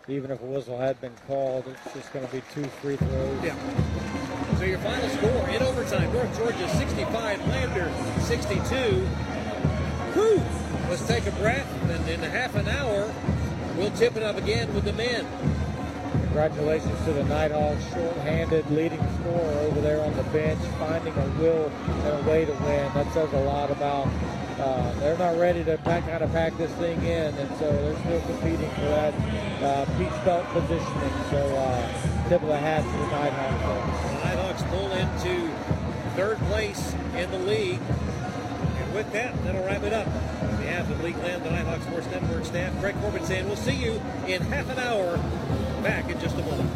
even if a whistle had been called, it's just going to be two free throws. Yeah. So your final score in overtime, North Georgia 65, Lander 62. Whew! Let's take a breath, and in half an hour, we'll tip it up again with the men. Congratulations to the Nighthawks, short-handed leading scorer over there on the bench, finding a will and a way to win. That says a lot about uh, they're not ready to pack, kind of pack this thing in, and so they're still competing for that uh, peach belt positioning. So uh, tip of the hat to the Nighthawks. The Nighthawks pull into third place in the league. And with that, that'll wrap it up. Behalf of League Land, the Nighthawk Sports Network staff, Craig Corbin saying we'll see you in half an hour. Back in just a moment.